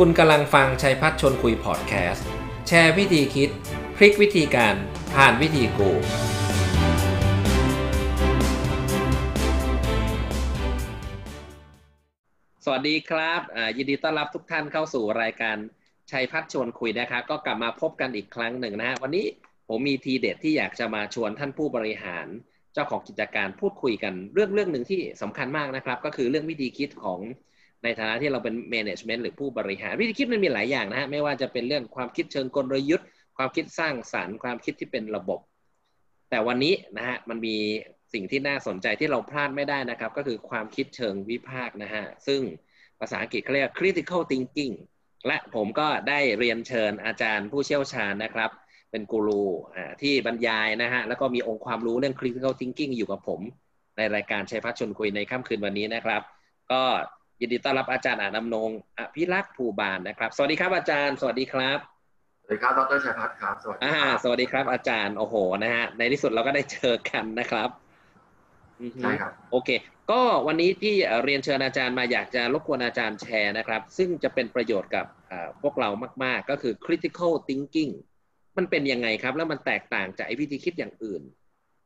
คุณกำลังฟังชัยพัฒชนคุยพอดแคสต์ แชร์วิธีคิด พลิกวิธีการผ่านวิธีกู สวัสดีครับ ยินดีต้อนรับทุกท่านเข้าสู่รายการชัยพัฒชวนคุยนะครับ ก็กลับมาพบกันอีกครั้งหนึ่งนะฮะวันนี้ผมมีทีเด็ดที่อยากจะมาชวนท่านผู้บริหาร เจ้าของกิจการพูดคุยกัน เรื่องเรื่องหนึ่งที่สำคัญมากนะครับ ก็คือเรื่องวิธีคิดของ ในฐานะที่เราเป็น management หรือผู้บริหารวิธีคิดมันมีหลายอย่างนะฮะไม่ว่าจะเป็นเรื่องความคิดเชิงกลยุทธ์ ความคิดสร้างสารรค์ ความคิดที่เป็นระบบ แต่วันนี้นะฮะมันมีสิ่งที่น่าสนใจที่เราพลาดไม่ได้นะครับ ก็คือความคิดเชิงวิพากษ์นะฮะซึ่งภาษาอังกฤษเขาเรียก critical thinking และผมก็ได้เรียนเชิญอาจารย์ผู้เชี่ยวชาญนะครับ เป็นกูรูที่บรรยายนะฮะแล้วก็มีองค์ความรู้เรื่อง critical thinking อยู่กับผม ในรายการชัยพัฒชนคุยในค่ำคืนวันนี้นะครับ ก็ ยินดีต้อนรับอาจารย์อานำนงอภิรักษ์ภูบานนะครับ สวัสดีครับอาจารย์ สวัสดีครับ สวัสดีครับดรชัยพัฒน์ครับสวัสดีอ่าครับสวัสดีครับอาจารย์โอ้โหนะฮะในที่สุดเราก็ได้เจอกันนะครับอือฮึใช่ครับโอเค ก็วันนี้ที่เอ่อเรียนเชิญอาจารย์มาอยากจะรบกวนอาจารย์แชร์นะครับ ซึ่งจะเป็นประโยชน์กับเอ่อพวกเรามาก ๆ ก็คือ critical thinking มันเป็นยังไงครับ แล้วมันแตกต่างจากไอ้วิธีคิดอย่างอื่น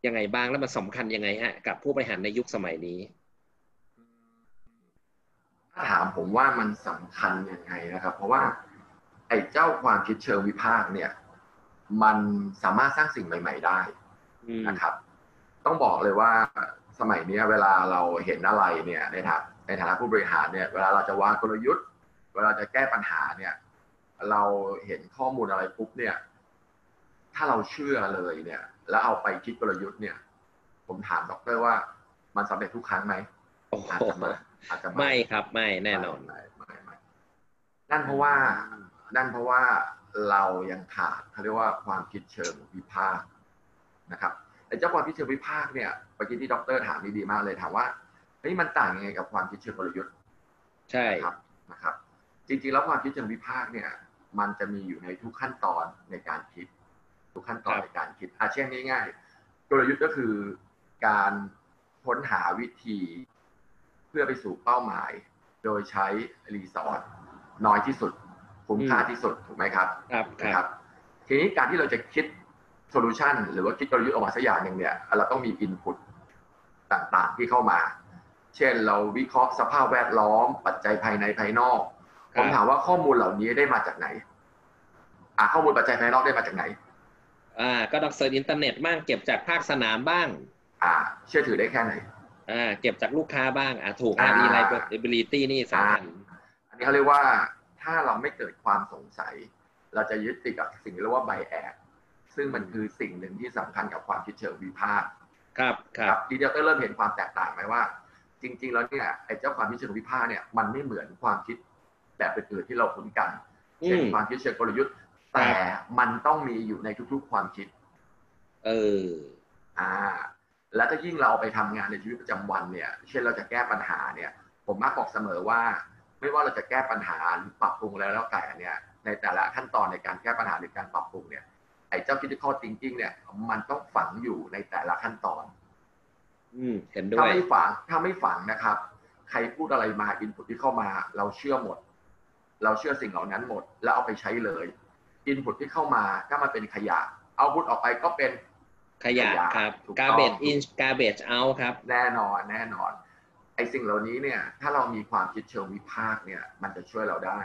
ยังไงบ้างแล้วมันสำคัญยังไงฮะกับผู้บริหารในยุคสมัยนี้ถ้าถามผมว่ามันสำคัญยังไงนะครับ เพราะว่าไอ้เจ้าความคิดเชิงวิพากษ์เนี่ย มันสามารถสร้างสิ่งใหม่ ๆ ได้อืมนะครับ ต้องบอกเลยว่าสมัยเนี้ยเวลาเราเห็นอะไรเนี่ยในฐานะในฐานะผู้บริหารเนี่ย เวลาเราจะวางกลยุทธ์ เวลาจะแก้ปัญหาเนี่ย เราเห็นข้อมูลอะไรปุ๊บเนี่ย ถ้าเราเชื่อเลยเนี่ย แล้วเอาไปคิดกลยุทธ์เนี่ย ผมถามดรว่ามันสำเร็จทุกครั้งไหม โอ้โหอาจจะไม่อาจจะไม่ครับไม่แน่นอนไม่ไม่ไม่ไม่นั่นเพราะว่า นั่นเพราะว่าเรายังขาดเขาเรียกว่าความคิดเชิงวิพากษ์นะครับไอ้เจ้าความคิดเชิงวิพากษ์เนี่ยเมื่อกี้ที่ดรถามนี่ดีมากเลยถามว่าเฮ้ยมันต่างยังไงกับความคิดเชิงกลยุทธ์ใช่นะครับนะครับ จริงๆแล้วความคิดเชิงวิพากษ์เนี่ย มันจะมีอยู่ในทุกขั้นตอนในการคิด ทุกขั้นตอนในการคิดอาเช่นง่าย ๆ กลยุทธ์ก็คือการค้นหาวิธีเพื่อไปสู่เป้าหมาย โดยใช้รีสอร์ทน้อยที่สุด คุ้มค่าที่สุดถูกไหมครับครับคนะครัรับบทีนี้การที่เราจะคิดโซลูชันหรือว่าคิดกลยุทธ์ออกมาสักอย่างหนึ่งเนี่ย เราต้องมีอินพุตต่างๆที่เข้ามา เช่นเราวิเคราะห์สภาพแวดล้อม ปัจจัยภายในภายนอกครับผมถามว่าข้อมูลเหล่านี้ได้มาจากไหน อ่าข้อมูลปัจจัยภายนอกได้มาจากไหน อ่า ก็ต้อง search อินเทอร์เน็ตบ้างเก็บจากภาคสนามบ้าง อ่า เชื่อถือได้แค่ไหน อ่าเก็บจากลูกค้าบ้างอ่าถูกอ่าอ่ามี reliability นี่สำคัญอันนี้เขาเรียกว่าถ้าเราไม่เกิดความสงสัย เราจะยึดติดกับสิ่งที่เรียกว่า bias ซึ่งมันคือสิ่งหนึ่งที่สำคัญกับความคิดเชิงวิพากษ์ครับครับทีเดียวก็เริ่มเห็นความแตกต่างไหมว่า จริง ๆ แล้วเนี่ยไอ้เจ้าความคิดเชิงวิพากษ์เนี่ยมันไม่เหมือนความคิดแบบอื่นๆที่เราคุ้นกันอืเช่นมความคิดเชิงกลยุทธ์ แต่มันต้องมีอยู่ในทุก ๆ ความคิด เออ อ่า แล้วถ้ายิ่งเราเอาไปทำงานในชีวิตประจำวันเนี่ย เช่นเราจะแก้ปัญหาเนี่ย ผมมักบอกเสมอว่า ไม่ว่าเราจะแก้ปัญหาหรือปรับปรุงอะไรแล้วแต่เนี่ย ในแต่ละขั้นตอนในการแก้ปัญหาหรือการปรับปรุงเนี่ย ไอ้เจ้า critical thinking เนี่ย มันต้องฝังอยู่ในแต่ละขั้นตอน อืมเห็นด้ถ้าวยไม่ฝัง ถ้าไม่ฝังนะครับ ใครพูดอะไรมาอินพุตที่เข้ามา เราเชื่อหมด เราเชื่อสิ่งเหล่านั้นหมด แล้วเอาไปใช้เลยอินพุตที่เข้ามาถ้ามันเป็นขยะเอาพุตออกไปก็เป็น ขยะขยะครับถูกต้อง garbage in garbage out ครับ แน่นอนแน่นอนไอ้สิ่งเหล่านี้เนี่ย ถ้าเรามีความคิดเชิงวิพากษ์เนี่ย มันจะช่วยเราได้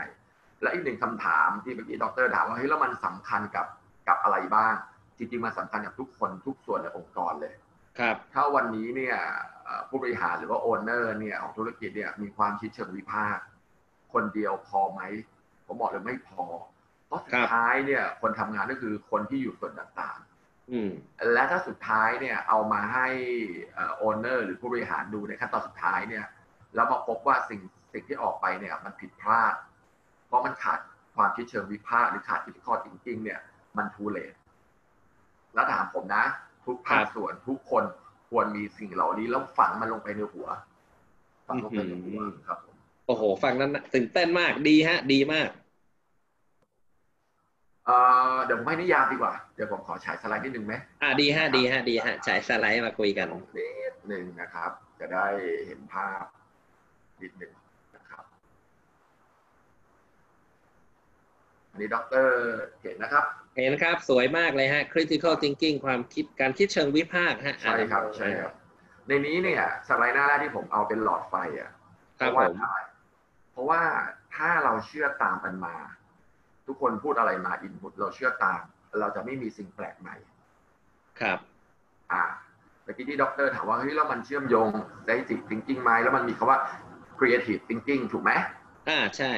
และอีกหนึ่งคำถามที่เมื่อกี้ดรถามว่าเฮ้ยแล้วมันสำคัญกับกับอะไรบ้าง จริงๆมันสำคัญกับทุกคนทุกส่วนในองค์กรเลย ครับ ถ้าวันนี้เนี่ยเอ่อผู้บริหารหรือว่า owner เนี่ยของธุรกิจเนี่ยมีความคิดเชิงวิพากษ์คนเดียวพอไหมผมบอกเลยไม่พอ เพราะสุดท้าย ครับ เนี่ยคนทำงานก็คือคนที่อยู่ส่วนต่างๆอืม และถ้าสุดท้ายเนี่ยเอามาให้ owner หรือผู้บริหารดูในขั้นตอนสุดท้ายเนี่ยแล้วมาพบว่าสิ่งสิ่งที่ออกไปเนี่ยมันผิดพลาด เพราะมันขาดความคิดเชิงวิพากษ์หรือขาด critical thinking เนี่ยมันทูเลตแล้วถามผมนะ ทุกภาคครับส่วนทุกคนควรมีสิ่งเหล่านี้แล้วฝังมันลงไปในหัวฝังลงไปในหัวอื้อหือครับผมโอ้โห ฟังนั้นน่ะตื่นเต้นมากดีฮะ ดีมาก เอ่อเดี๋ยวผมให้นิยามดีกว่า เดี๋ยวผมขอฉายสไลด์นิดนึงไหมอ่าดีฮะดีฮะดีฮะฉายสไลด์มาคุยกันนิดหนึ่งนะครับ จะได้เห็นภาพนิดหนึ่งนะครับอันนี้ด็อกเตอร์เห็นนะครับ เห็นครับสวยมากเลยฮะ critical thinking ความคิดการคิดเชิงวิพากษ์ฮะใช่ครับใช่ครับในนี้เนี่ยสไลด์หน้าแรกที่ผมเอาเป็นหลอดไฟอะครับเพราะว่าผมอะไรเพราะว่าถ้าเราเชื่อตามกันมา ทุกคนพูดอะไรมาอินพุตเราเชื่อตาม เราจะไม่มีสิ่งแปลกใหม่ ครับ อ่าเมื่อกี้ที่ด็อกเตอร์ถามว่าเฮ้ยแล้วมันเชื่อมโยงได้จิต thinking ไหมแล้วมันมีคำว่า creative thinking ถูกไหมอ่าใช่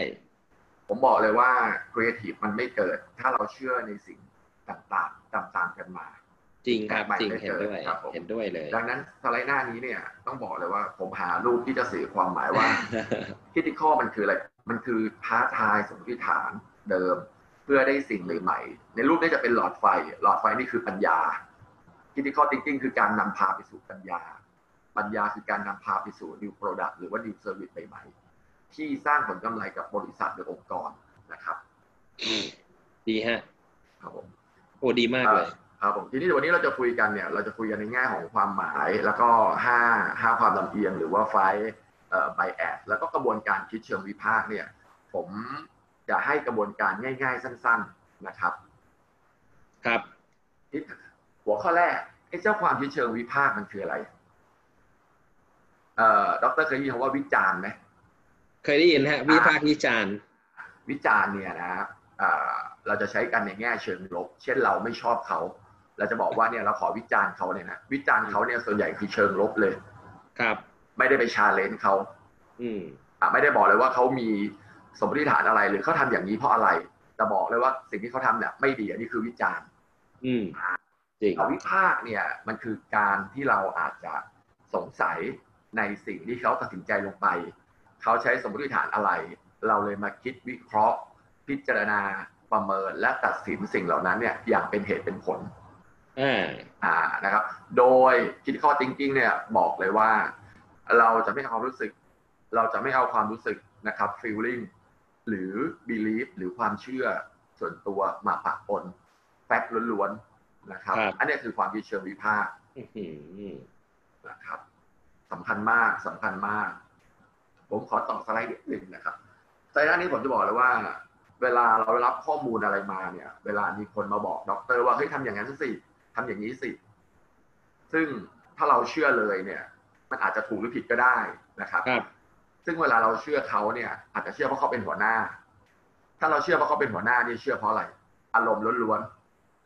ผมบอกเลยว่า creative มันไม่เกิด ถ้าเราเชื่อในสิ่งต่างๆตามๆกันมา จริงครับแปลกใหม่จริงไม่เห็นเกิดด้วยครับผมเห็นด้วยเลย ดังนั้นสไลด์หน้านี้เนี่ย ต้องบอกเลยว่า ผมหารูปที่จะสื่อความหมายว่า critical มันคืออะไร มันคือท้าทายสมมติฐาน เดิม เพื่อได้สิ่งใหม่ๆ ในรูปนี้จะเป็นหลอดไฟ หลอดไฟนี่คือปัญญา critical thinking คือการนำพาไปสู่ปัญญา ปัญญาคือการนำพาไปสู่ new product หรือว่า new service ใหม่ๆ ที่สร้างผลกำไรกับบริษัทหรือองค์กรนะครับดีฮะครับผมโอ้ดีมากเลยครับผมทีนี้วันนี้เราจะคุยกันเนี่ย เราจะคุยกันในแง่ของความหมาย แล้วก็ห้าห้าความลำเอียงหรือว่าไฟเอ่อไบแอดแล้วก็กระบวนการคิดเชิงวิพากษ์เนี่ย ผม จะให้กระบวนการง่ายๆ สั้น ๆนะครับ ครับที่หัวข้อแรกไอ้เจ้าความคิดเชิงวิพากษ์มันคืออะไรเอ่อดรเคยได้ยินคำว่าวิจารณ์ไหมเคยได้ยินฮะ วิพากษ์วิจารณ์ วิจารณ์เนี่ยนะครับอ่าเราจะใช้กันในแง่เชิงลบ เช่นเราไม่ชอบเขา เราจะบอกว่าเนี่ยเราขอวิจารณ์เขาเนี่ยนะวิจารณ์เขาเนี่ยส่วนใหญ่คือเชิงลบเลย ครับ ไม่ได้ไปชาเลนจ์เขา อืมอะไม่ได้บอกเลยว่าเขามี สมมติฐานอะไรหรือเขาทำอย่างนี้เพราะอะไรแต่บอกเลยว่าสิ่งที่เขาทำเนี่ยไม่ดีอันนี้คือวิจารณ์อืมจริงเอาวิพากษ์เนี่ย มันคือการที่เราอาจจะสงสัยในสิ่งที่เขาตัดสินใจลงไป เขาใช้สมมติฐานอะไร เราเลยมาคิดวิเคราะห์ พิจารณาประเมินและตัดสินสิ่งเหล่านั้นเนี่ยอย่างเป็นเหตุเป็นผลอ่าอ่านะครับ โดยคิดข้อ thinking เนี่ยบอกเลยว่า เราจะไม่เอาความรู้สึก เราจะไม่เอาความรู้สึกนะครับ feeling หรือ belief หรือความเชื่อส่วนตัวมาปะปนแฟกต์ล้วนๆนะครับครับอันนี้คือความคิดเชิงวิพากษ์อื้อหือนะครับสำคัญมากสำคัญมาก ผมขอต่อสไลด์นิดหนึ่งนะครับสไลด์หน้านี้ผมจะบอกเลยว่า เวลาเรารับข้อมูลอะไรมาเนี่ย เวลามีคนมาบอกด็อกเตอร์ว่าเฮ้ยทำอย่างนั้นสิทำอย่างนี้สิ ซึ่งถ้าเราเชื่อเลยเนี่ย มันอาจจะถูกหรือผิดก็ได้นะครับครับ ซึ่งเวลาเราเชื่อเขาเนี่ย อาจจะเชื่อเพราะเขาเป็นหัวหน้า ถ้าเราเชื่อเพราะเขาเป็นหัวหน้านี่เชื่อเพราะอะไร อารมณ์ล้วน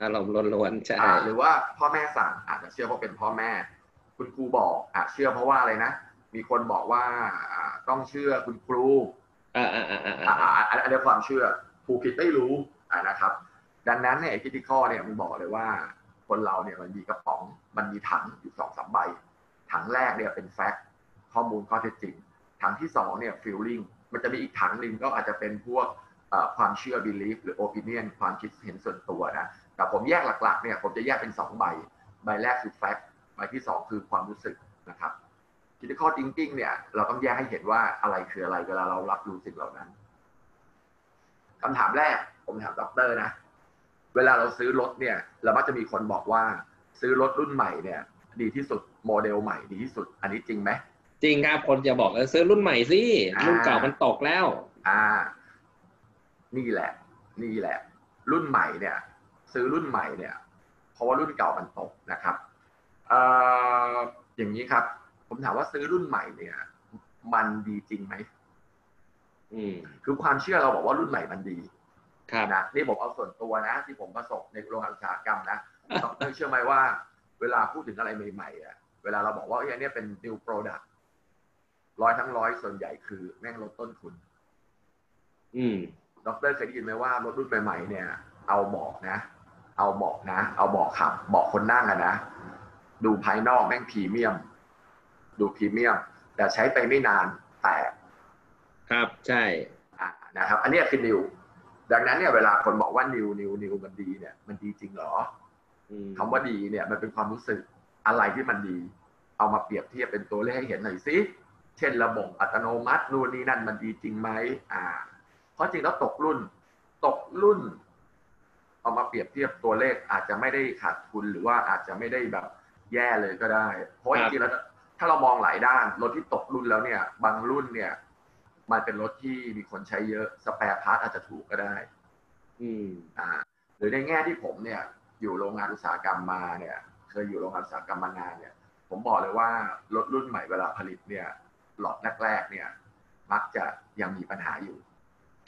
อารมณ์ล้วนๆใช่ๆอ่าหรือว่าพ่อแม่สั่งอาจจะเชื่อเพราะเป็นพ่อแม่ คุณครูบอกอะเชื่อเพราะว่าอะไรนะมีคนบอกว่าอ่าต้องเชื่อคุณครูอ่าอ่าอ่าอ่าอ่าอันอันนี้ความเชื่อผูกผิดไม่รู้อ่านะครับ ดังนั้นเนี่ยคิติคอเนี่ยมันบอกเลยว่า คนเราเนี่ยมันมีกระป๋องมันมีถังอยู่สองสามใบ ถังแรกเนี่ยเป็นแฟกต์ข้อมูลข้อเท็จจริง ถังที่สองเนี่ยฟีลลิ่งมันจะมีอีกถังหนึ่งก็อาจจะเป็นพวกความเชื่อ belief หรือ opinion ความคิดเห็นส่วนตัวนะ แต่ผมแยกหลักๆเนี่ยผมจะแยกเป็นสองใบ ใบแรกคือ fact ใบที่สองคือความรู้สึกนะครับ critical thinking เนี่ยเราต้องแยกให้เห็นว่าอะไรคืออะไรเวลาเรารับรู้สิ่งเหล่านั้นคำถามแรกผมถามด็อกเตอร์นะ เวลาเราซื้อรถเนี่ย เรามักจะมีคนบอกว่า ซื้อรถรุ่นใหม่เนี่ย ดีที่สุดโมเดลใหม่ดีที่สุด อันนี้จริงไหม จริงครับ คนจะบอกเออซื้อรุ่นใหม่สิอ่ารุ่นเก่ามันตกแล้ว อ่า นี่แหละ นี่แหละ รุ่นใหม่เนี่ย ซื้อรุ่นใหม่เนี่ย เพราะว่ารุ่นเก่ามันตกนะครับเอ่ออย่างนี้ครับ ผมถามว่าซื้อรุ่นใหม่เนี่ย มันดีจริงไหมอืมคือความเชื่อเราบอกว่ารุ่นใหม่มันดีครับนะนี่ผมเอาส่วนตัวนะ ที่ผมประสบในโรงงานอุตสาหกรรมนะดรเชื่อไหมว่า เวลาพูดถึงอะไรใหม่ๆอะเวลาเราบอกว่าเอ้ยอันเนี้ยเป็น new product ร้อยทั้งร้อยส่วนใหญ่คือแม่งลดต้นทุน อืมดรเคยได้ยินไหมว่ารถรุ่นใหม่ๆเนี่ย เอาเบาะนะ เอาเบาะนะ เอาเบาะขับเบาะคนนั่งอะนะ ดูภายนอกแม่งพรีเมียม ดูพรีเมียม แต่ใช้ไปไม่นานแตกครับใช่อ่านะครับ อันเนี้ยคือนิว ดังนั้นเนี่ยเวลาคนบอกว่านิวนิวนิวมันดีเนี่ย มันดีจริงเหรออืมคำว่าดีเนี่ย มันเป็นความรู้สึกอะไรที่มันดี เอามาเปรียบเทียบเป็นตัวเลขให้เห็นหน่อยสิ เช่นระบบอัตโนมัตินู่นนี่นั่นมันดีจริงไหมอ่า เพราะจริงแล้วตกรุ่น ตกรุ่นเอามาเปรียบเทียบตัวเลขอาจจะไม่ได้ขาดทุนหรือว่าอาจจะไม่ได้แบบแย่เลยก็ได้ เพราะจริงๆแล้วถ้าเรามองหลายด้านรถที่ตกรุ่นแล้วเนี่ย บางรุ่นเนี่ย มันเป็นรถที่มีคนใช้เยอะ spare part อาจจะถูกก็ได้ อืมอ่า หรือในแง่ที่ผมเนี่ย อยู่โรงงานอุตสาหกรรมมาเนี่ย เคยอยู่โรงงานอุตสาหกรรมมานานเนี่ย ผมบอกเลยว่ารถรุ่นใหม่เวลาผลิตเนี่ย หลอดแรกๆเนี่ย มักจะยังมีปัญหาอยู่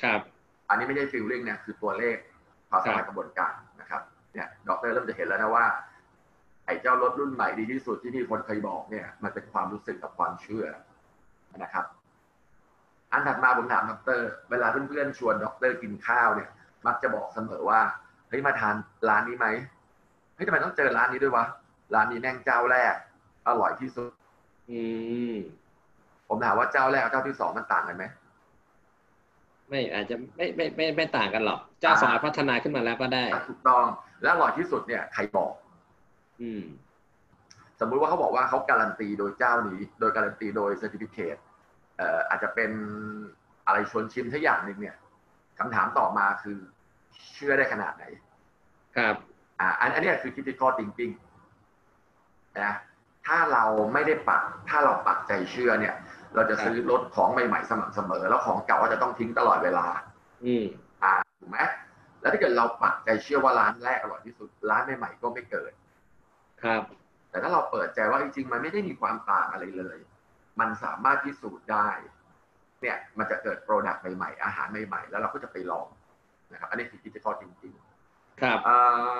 ครับ อันนี้ไม่ใช่ฟิลลิ่งนะคือตัวเลขความสามารถกระบวนการนะครับเนี่ยดรเริ่มจะเห็นแล้วนะว่าไอ้เจ้ารถรุ่นใหม่ดีที่สุดที่มีคนเคยบอกเนี่ย มันเป็นความรู้สึกกับความเชื่อนะครับ อันถัดมาผมถามดร เวลาเพื่อนๆชวนดรกินข้าวเนี่ย มักจะบอกเสมอว่าเฮ้ยมาทานร้านนี้ไหมเฮ้ยทำไมต้องเจอร้านนี้ด้วยวะร้านนี้แม่งเจ้าแรก อร่อยที่สุด อืม ผมถามว่าเจ้าแรกกับเจ้าที่สองมันต่างกันไหมไม่อาจจะไม่ไม่ไม่ไม่ต่างกันหรอก เจ้าสองพัฒนาขึ้นมาแล้วก็ได้ ถูกต้อง และอร่อยที่สุดเนี่ยใครบอก อืม สมมุติว่าเขาบอกว่าเขาการันตีโดยเจ้านี้ โดยการันตีโดย certificateเอ่ออาจจะเป็นอะไรชวนชิมทักอย่างหนึ่งเนี่ยคำถามต่อมาคือ เชื่อได้ขนาดไหน ครับ อ่า อันอันเนี้ยคือ critical thinking นะถ้าเราไม่ได้ปัก ถ้าเราปักใจเชื่อเนี่ย เราจะซื้อรถของใหม่ๆสม่ำเสมอ แล้วของเก่าก็จะต้องทิ้งตลอดเวลา อืมอ่าถูกไหมแล้วถ้าเกิดเราปักใจเชื่อว่าร้านแรกอร่อยที่สุดร้านใหม่ๆก็ไม่เกิด ครับ แต่ถ้าเราเปิดใจว่าจริงๆมันไม่ได้มีความต่างอะไรเลย มันสามารถพิสูจน์ได้ เนี่ยมันจะเกิดโปรดักต์ใหม่ๆอาหารใหม่ๆ แล้วเราก็จะไปลองนะครับ อันนี้คือกิจกรจริงครับๆอ่า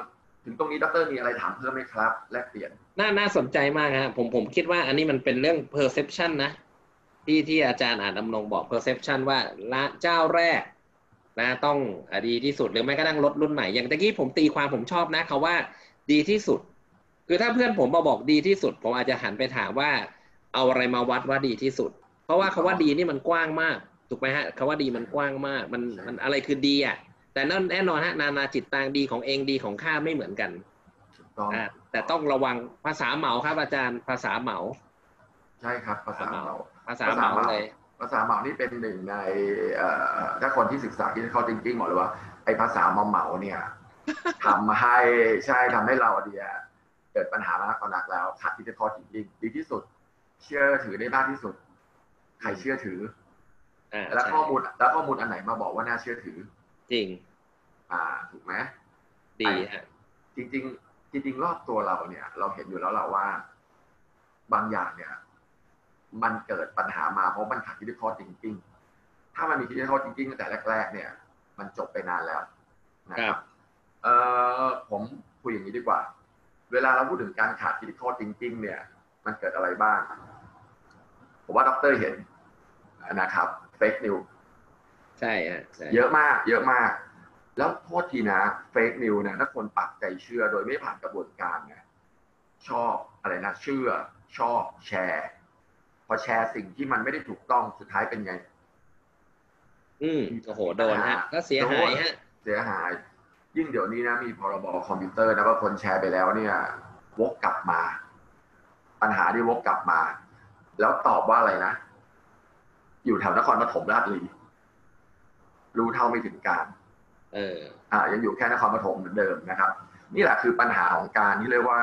ถึงตรงนี้ดรมีอะไรถามเพิ่มไหมครับ แลกเปลี่ยน น่าน่าสนใจมากฮะผมผมคิดว่าอันนี้มันเป็นเรื่อง perception นะ ที่ที่อาจารย์อาจดำรงบอก perception ว่าละเจ้าแรกนะต้องอะดีที่สุดหรือไม่ก็นั่งรถรุ่นใหม่ อย่างตะกี้ผมตีความผมชอบนะเขาว่าดีที่สุด คือถ้าเพื่อนผมมาบอกดีที่สุด ผมอาจจะหันไปถามว่าเอาอะไรมาวัดว่าดีที่สุด เพราะว่าคาว่าดีนี่มันกว้างมากถูกไหมฮะคาว่าดีมันกว้างมากมันมันอะไรคือดีอะแต่นั่นแน่นอนฮะนานาจิตตังดีของเองดีของข้าไม่เหมือนกันถูกต้องอ่าแต่ต้องระวังภาษาเหมาครับอาจารย์ภาษาเหมา ใช่ครับภาษาเหมา ภาษาเหมาเลย ภาษาเหมานี่เป็นหนึ่งในเอ่อถ้าคนที่ศึกษาที่เขาจริงๆบอกเลยว่าไอ้ภาษาเหมาเหมาๆเนี่ยทำให้ใช่ทำให้เราเนี่ยเกิดปัญหามากต่อนักแล้วขาดที่จะคอจริงๆดีที่สุด เชื่อถือได้มากที่สุด ใครเชื่อถืออ่าแล้วใช่ข้อมูลแล้วข้อมูลอันไหนมาบอกว่าน่าเชื่อถือ จริง อ่าถูกไหมดีฮะจริง ๆ จริง ๆ รอบตัวเราเนี่ย เราเห็นอยู่แล้วเราว่า บางอย่างเนี่ย มันเกิดปัญหามาเพราะมันขาดที่ข้อจริงๆ ถ้ามันมี critical thinking ตั้งแต่แรก ๆ เนี่ย มันจบไปนานแล้วนะครัรับเอ่อผมคุยอย่างนี้ดีกว่า เวลาเราพูดถึงการขาด critical thinking เนี่ย มันเกิดอะไรบ้าง ผมว่าด็อกเตอร์เห็นนะครับ fake news ใช่ฮะใช่เยอะมาก เยอะมาก แล้วโทษทีนะ fake news เนี่ยถ้าคนปักใจเชื่อโดยไม่ผ่านกระบวนการเนี่ยชอบอะไรนะ เชื่อ ชอบแชร์ พอแชร์สิ่งที่มันไม่ได้ถูกต้องสุดท้ายเป็นไง อืมโอ้โหโดนฮะก็เสียหายฮะเสียหาย ยิ่งเดี๋ยวนี้นะมีพรบคอมพิวเตอร์นะว่าคนแชร์ไปแล้วเนี่ยวกกลับมา ปัญหาที่วกกลับมา แล้วตอบว่าอะไรนะ อยู่แถวนครปฐมราชบุรีรู้เท่าไม่ถึงการ เออ อ่า ยังอยู่แค่นครปฐมเหมือนเดิมนะครับ นี่แหละคือปัญหาของการที่เรียกว่า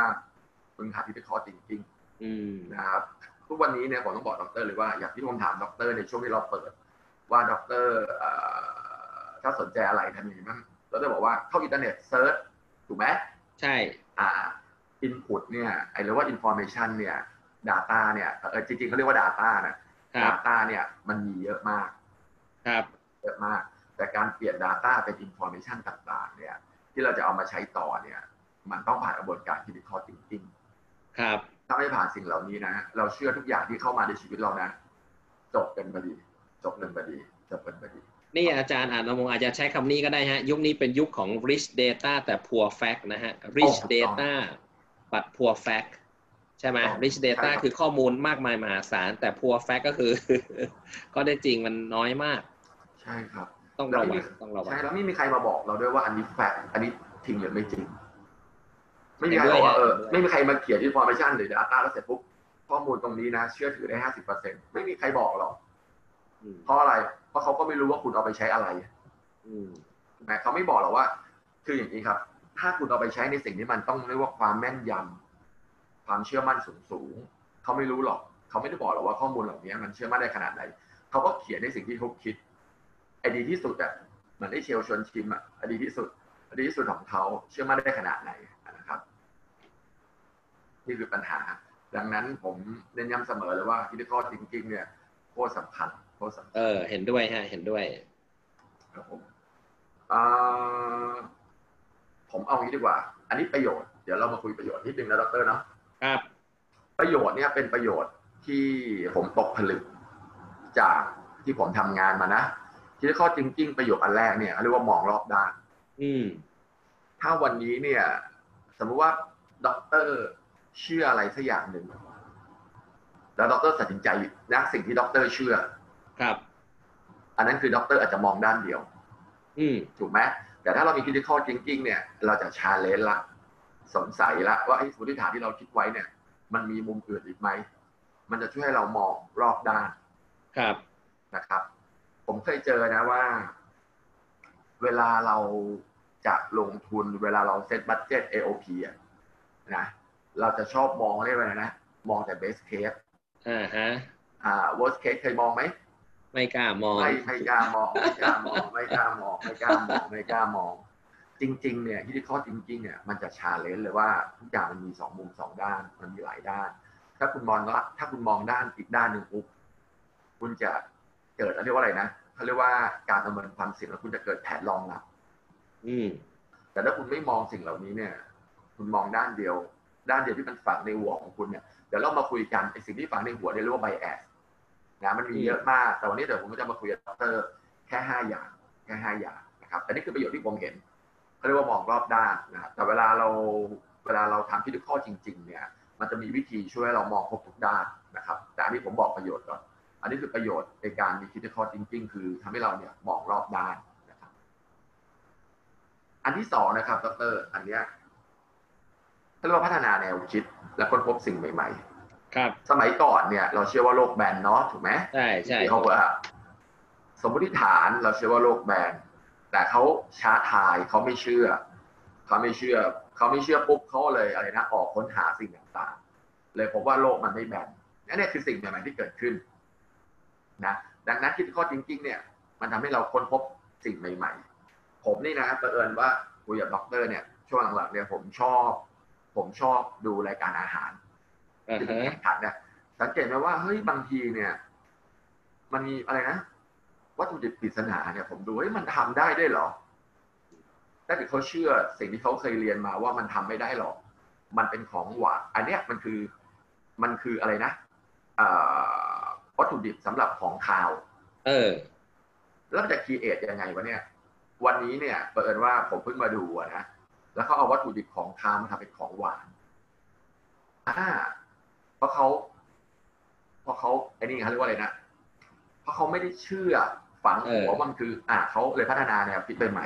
พึงหาที่เป็นข้อจริงอืมๆนะครับ ทุกวันนี้เนี่ยผมต้องบอกดรเลยว่าอย่างที่ผมถามดรในช่วงที่เราเปิด ว่าดรเอ่อถ้าสนใจอะไรทำยังไงบ้างดรบอกว่าเข้าอินเทอร์เน็ต search ถูกไหมใช่อ่า input เนี่ยไอ้หรือว่าอินโฟ a t ชันเนี่ย Data เนี่ยเออจริงๆเขาเรียกว่า Data นะครับ Data เนี่ยมันมีเยอะมากครับเยอะมาก แต่การเปลี่ยน Data เป็น Information ต่างๆ เนี่ย ที่เราจะเอามาใช้ต่อเนี่ย มันต้องผ่านกระบวนการ critical thinking ครับ ถ้าไม่ผ่านสิ่งเหล่านี้นะเราเชื่อทุกอย่างที่เข้ามาในชีวิตเรานะจบเป็นบดี จบเป็นบดีจบเป็นบดีนี่อาจารย์อ่านมงอาจจะใช้คำนี้ก็ได้ฮะ ยุคนี้เป็นยุคของ rich data แต่ poor fact นะฮะ rich data but poor fact ใช่ไหม rich data คือข้อมูลมากมายมหาศาล แต่ poor fact ก็คือ ก็ได้จริงมันน้อยมาก ใช่ครับ ต้องระวังต้องระวังใช่แล้วไม่มีใครมาบอกเราด้วยว่าอันนี้แฟกอันนี้จริงหรือไม่จริง ไม่มีใครเห็นด้วยบอกว่าเออเห็นด้วยไม่มีใครมาเขียน information หรือ data แล้วเสร็จปุ๊บข้อมูลตรงนี้นะ เชื่อถือได้ห้าสิบเปอร์เซ็นไม่มีใครบอกหรอกอืมเพราะอะไร เพราะเขาก็ไม่รู้ว่าคุณเอาไปใช้อะไรอืมถูกไหมเขาไม่บอกหรอกว่า คืออย่างนี้ครับ ถ้าคุณเอาไปใช้ในสิ่งที่มันต้องเรียกว่าความแม่นยำความเชื่อมั่นสูงสูงๆเขาไม่รู้หรอก เขาไม่ได้บอกหรอกว่าข้อมูลเหล่านี้มันเชื่อมั่นได้ขนาดไหนเขาก็เขียนในสิ่งที่เขาคิดไอ้ดีที่สุดอะเหมือนที่เชลชวนชิมอะดีที่สุดดีที่สุดของเขาเชื่อมั่นได้ขนาดไหน นะครับนี่คือปัญหา ดังนั้นผมเน้นย้ำเสมอเลยว่าคิดข้อจริงๆเนี่ยโคตรสำคัญโคตรสำคัญเออ เห็นด้วยฮะ เห็นด้วยครับผมอ่าผมเอางี้ดีกว่า อันนี้ประโยชน์ เดี๋ยวเรามาคุยประโยชน์นิดนึงนะดรเนาะครับ ประโยชน์เนี่ยเป็นประโยชน์ที่ผมตกผลึกจากที่ผมทำงานมานะ critical thinking ประโยชน์อันแรกเนี่ยเรียกว่ามองรอบด้าน อืมถ้าวันนี้เนี่ย สมมุติว่าด็อกเตอร์ เชื่ออะไรสักอย่างหนึ่งแล้วด็อกเตอร์ตัดสินใจจากสิ่งที่ด็อกเตอร์เชื่อ ครับ อันนั้นคือด็อกเตอร์อาจจะมองด้านเดียว อืมถูกไหมแต่ถ้าเรามี critical thinking เนี่ย เราจะ challenge ละสงสัยละว่าไอ้สมมติฐานที่เราคิดไว้เนี่ย มันมีมุมอื่นอีกไหม มันจะช่วยให้เรามองรอบด้าน ครับนะครับ ผมเคยเจอนะว่า เวลาเราจะลงทุนเวลาเราเซตบัตเจ็ต AOP อะนะ เราจะชอบมองเรียกว่าอะไรนะ มองแต่ best case อ่าฮะอ่า worst case เคยมองไหมไม่กล้ามองไม่ไม่กล้ามองไม่กล้ามองไม่กล้ามองไม่กล้ามองไม่กล้ามอง จริง ๆ เนี่ย critical thinking เนี่ยมันจะ challenge เลยว่าทุกอย่างมันมีสองมุมสองด้าน มันมีหลายด้าน ถ้าคุณมองว่าถ้าคุณมองด้านอีกด้านหนึ่งปุ๊บคุณจะเกิดเรียกว่าอะไรนะเขาเรียกว่าการประเมินความเสี่ยงแล้วคุณจะเกิดแผนรองรับอืมแต่ถ้าคุณไม่มองสิ่งเหล่านี้เนี่ย คุณมองด้านเดียว ด้านเดียวที่มันฝังในหัวของคุณเนี่ยเดี๋ยวเรามาคุยกันไอ้สิ่งที่ฝังในหัวเนี่ยเรียกว่า biasนะมันมีเยอะมาก แต่วันนี้เดี๋ยวผมก็จะมาคุยกับดรแค่ห้าอย่างแค่ห้าอย่างนะครับแต่นี่คือประโยชน์ที่ผมเห็นเขาเรียกว่ามองรอบด้านนะครับแต่เวลาเราเวลาเราทำพิธีข้อจริง ๆ เนี่ย มันจะมีวิธีช่วยให้เรามองครบทุกด้านนะครับ แต่อันนี้ผมบอกประโยชน์ก่อนอันนี้คือประโยชน์ในการมีคิดข้อจริง ๆ คือทำให้เราเนี่ยมองรอบด้านนะครับ อันที่สองนะครับดรอันเนี้ย เขาเรียกว่าพัฒนาแนวคิดและค้นพบสิ่งใหม่ครับๆสมัยก่อนเนี่ย เราเชื่อว่าโลกแบนเนาะถูกไหมใช่ใช่ที่เขาบอกว่าสมมติฐานเราเชื่อว่าโลกแบนแต่เขาช้าทายเขาไม่เชื่อเขาไม่เชื่อเขาไม่เชื่อปุ๊บเขาเลยอะไรนะออกค้นหาสิ่งต่างๆ เลยผมว่าโลกมันไม่แบนนั่นเนี่ยคือสิ่งใหม่ๆที่เกิดขึ้นนะดังนั้นคิดข้อจริง ๆ เนี่ย มันทำให้เราค้นพบสิ่งใหม่ ๆ ผมนี่นะเผอิญว่าคุยกับด็อกเตอร์เนี่ยช่วงหลังๆเนี่ยผมชอบ ผมชอบดูรายการอาหารอ่าที่ฮะแข่งขันเนี่ยสังเกตไหมว่าเฮ้ยบางทีเนี่ย มันมีอะไรนะวัตถุดิบปริศนาเนี่ย ผมดูเฮ้ยมันทำได้ด้วยเหรอถ้าเกิดเขาเชื่อสิ่งที่เขาเคยเรียนมาว่ามันทำไม่ได้หรอก มันเป็นของหวานอันเนี้ยมันคือมันคืออะไรนะเอ่อวัตถุดิบสำหรับของคาว เออ แล้วมันจะคีเอทยังไงวะเนี่ย วันนี้เนี่ยเปิดว่าผมเพิ่งมาดูอะนะ แล้วเขาเอาวัตถุดิบของคาวมาทำเป็นของหวานอ่าเพราะเขาเพราะเขาไอ้นี่เขาเรียกว่าอะไรนะเพราะเขาไม่ได้เชื่อฝังหัวเออว่ามันคือ อ่าเขาเลยพัฒนาแนวคิดใหม่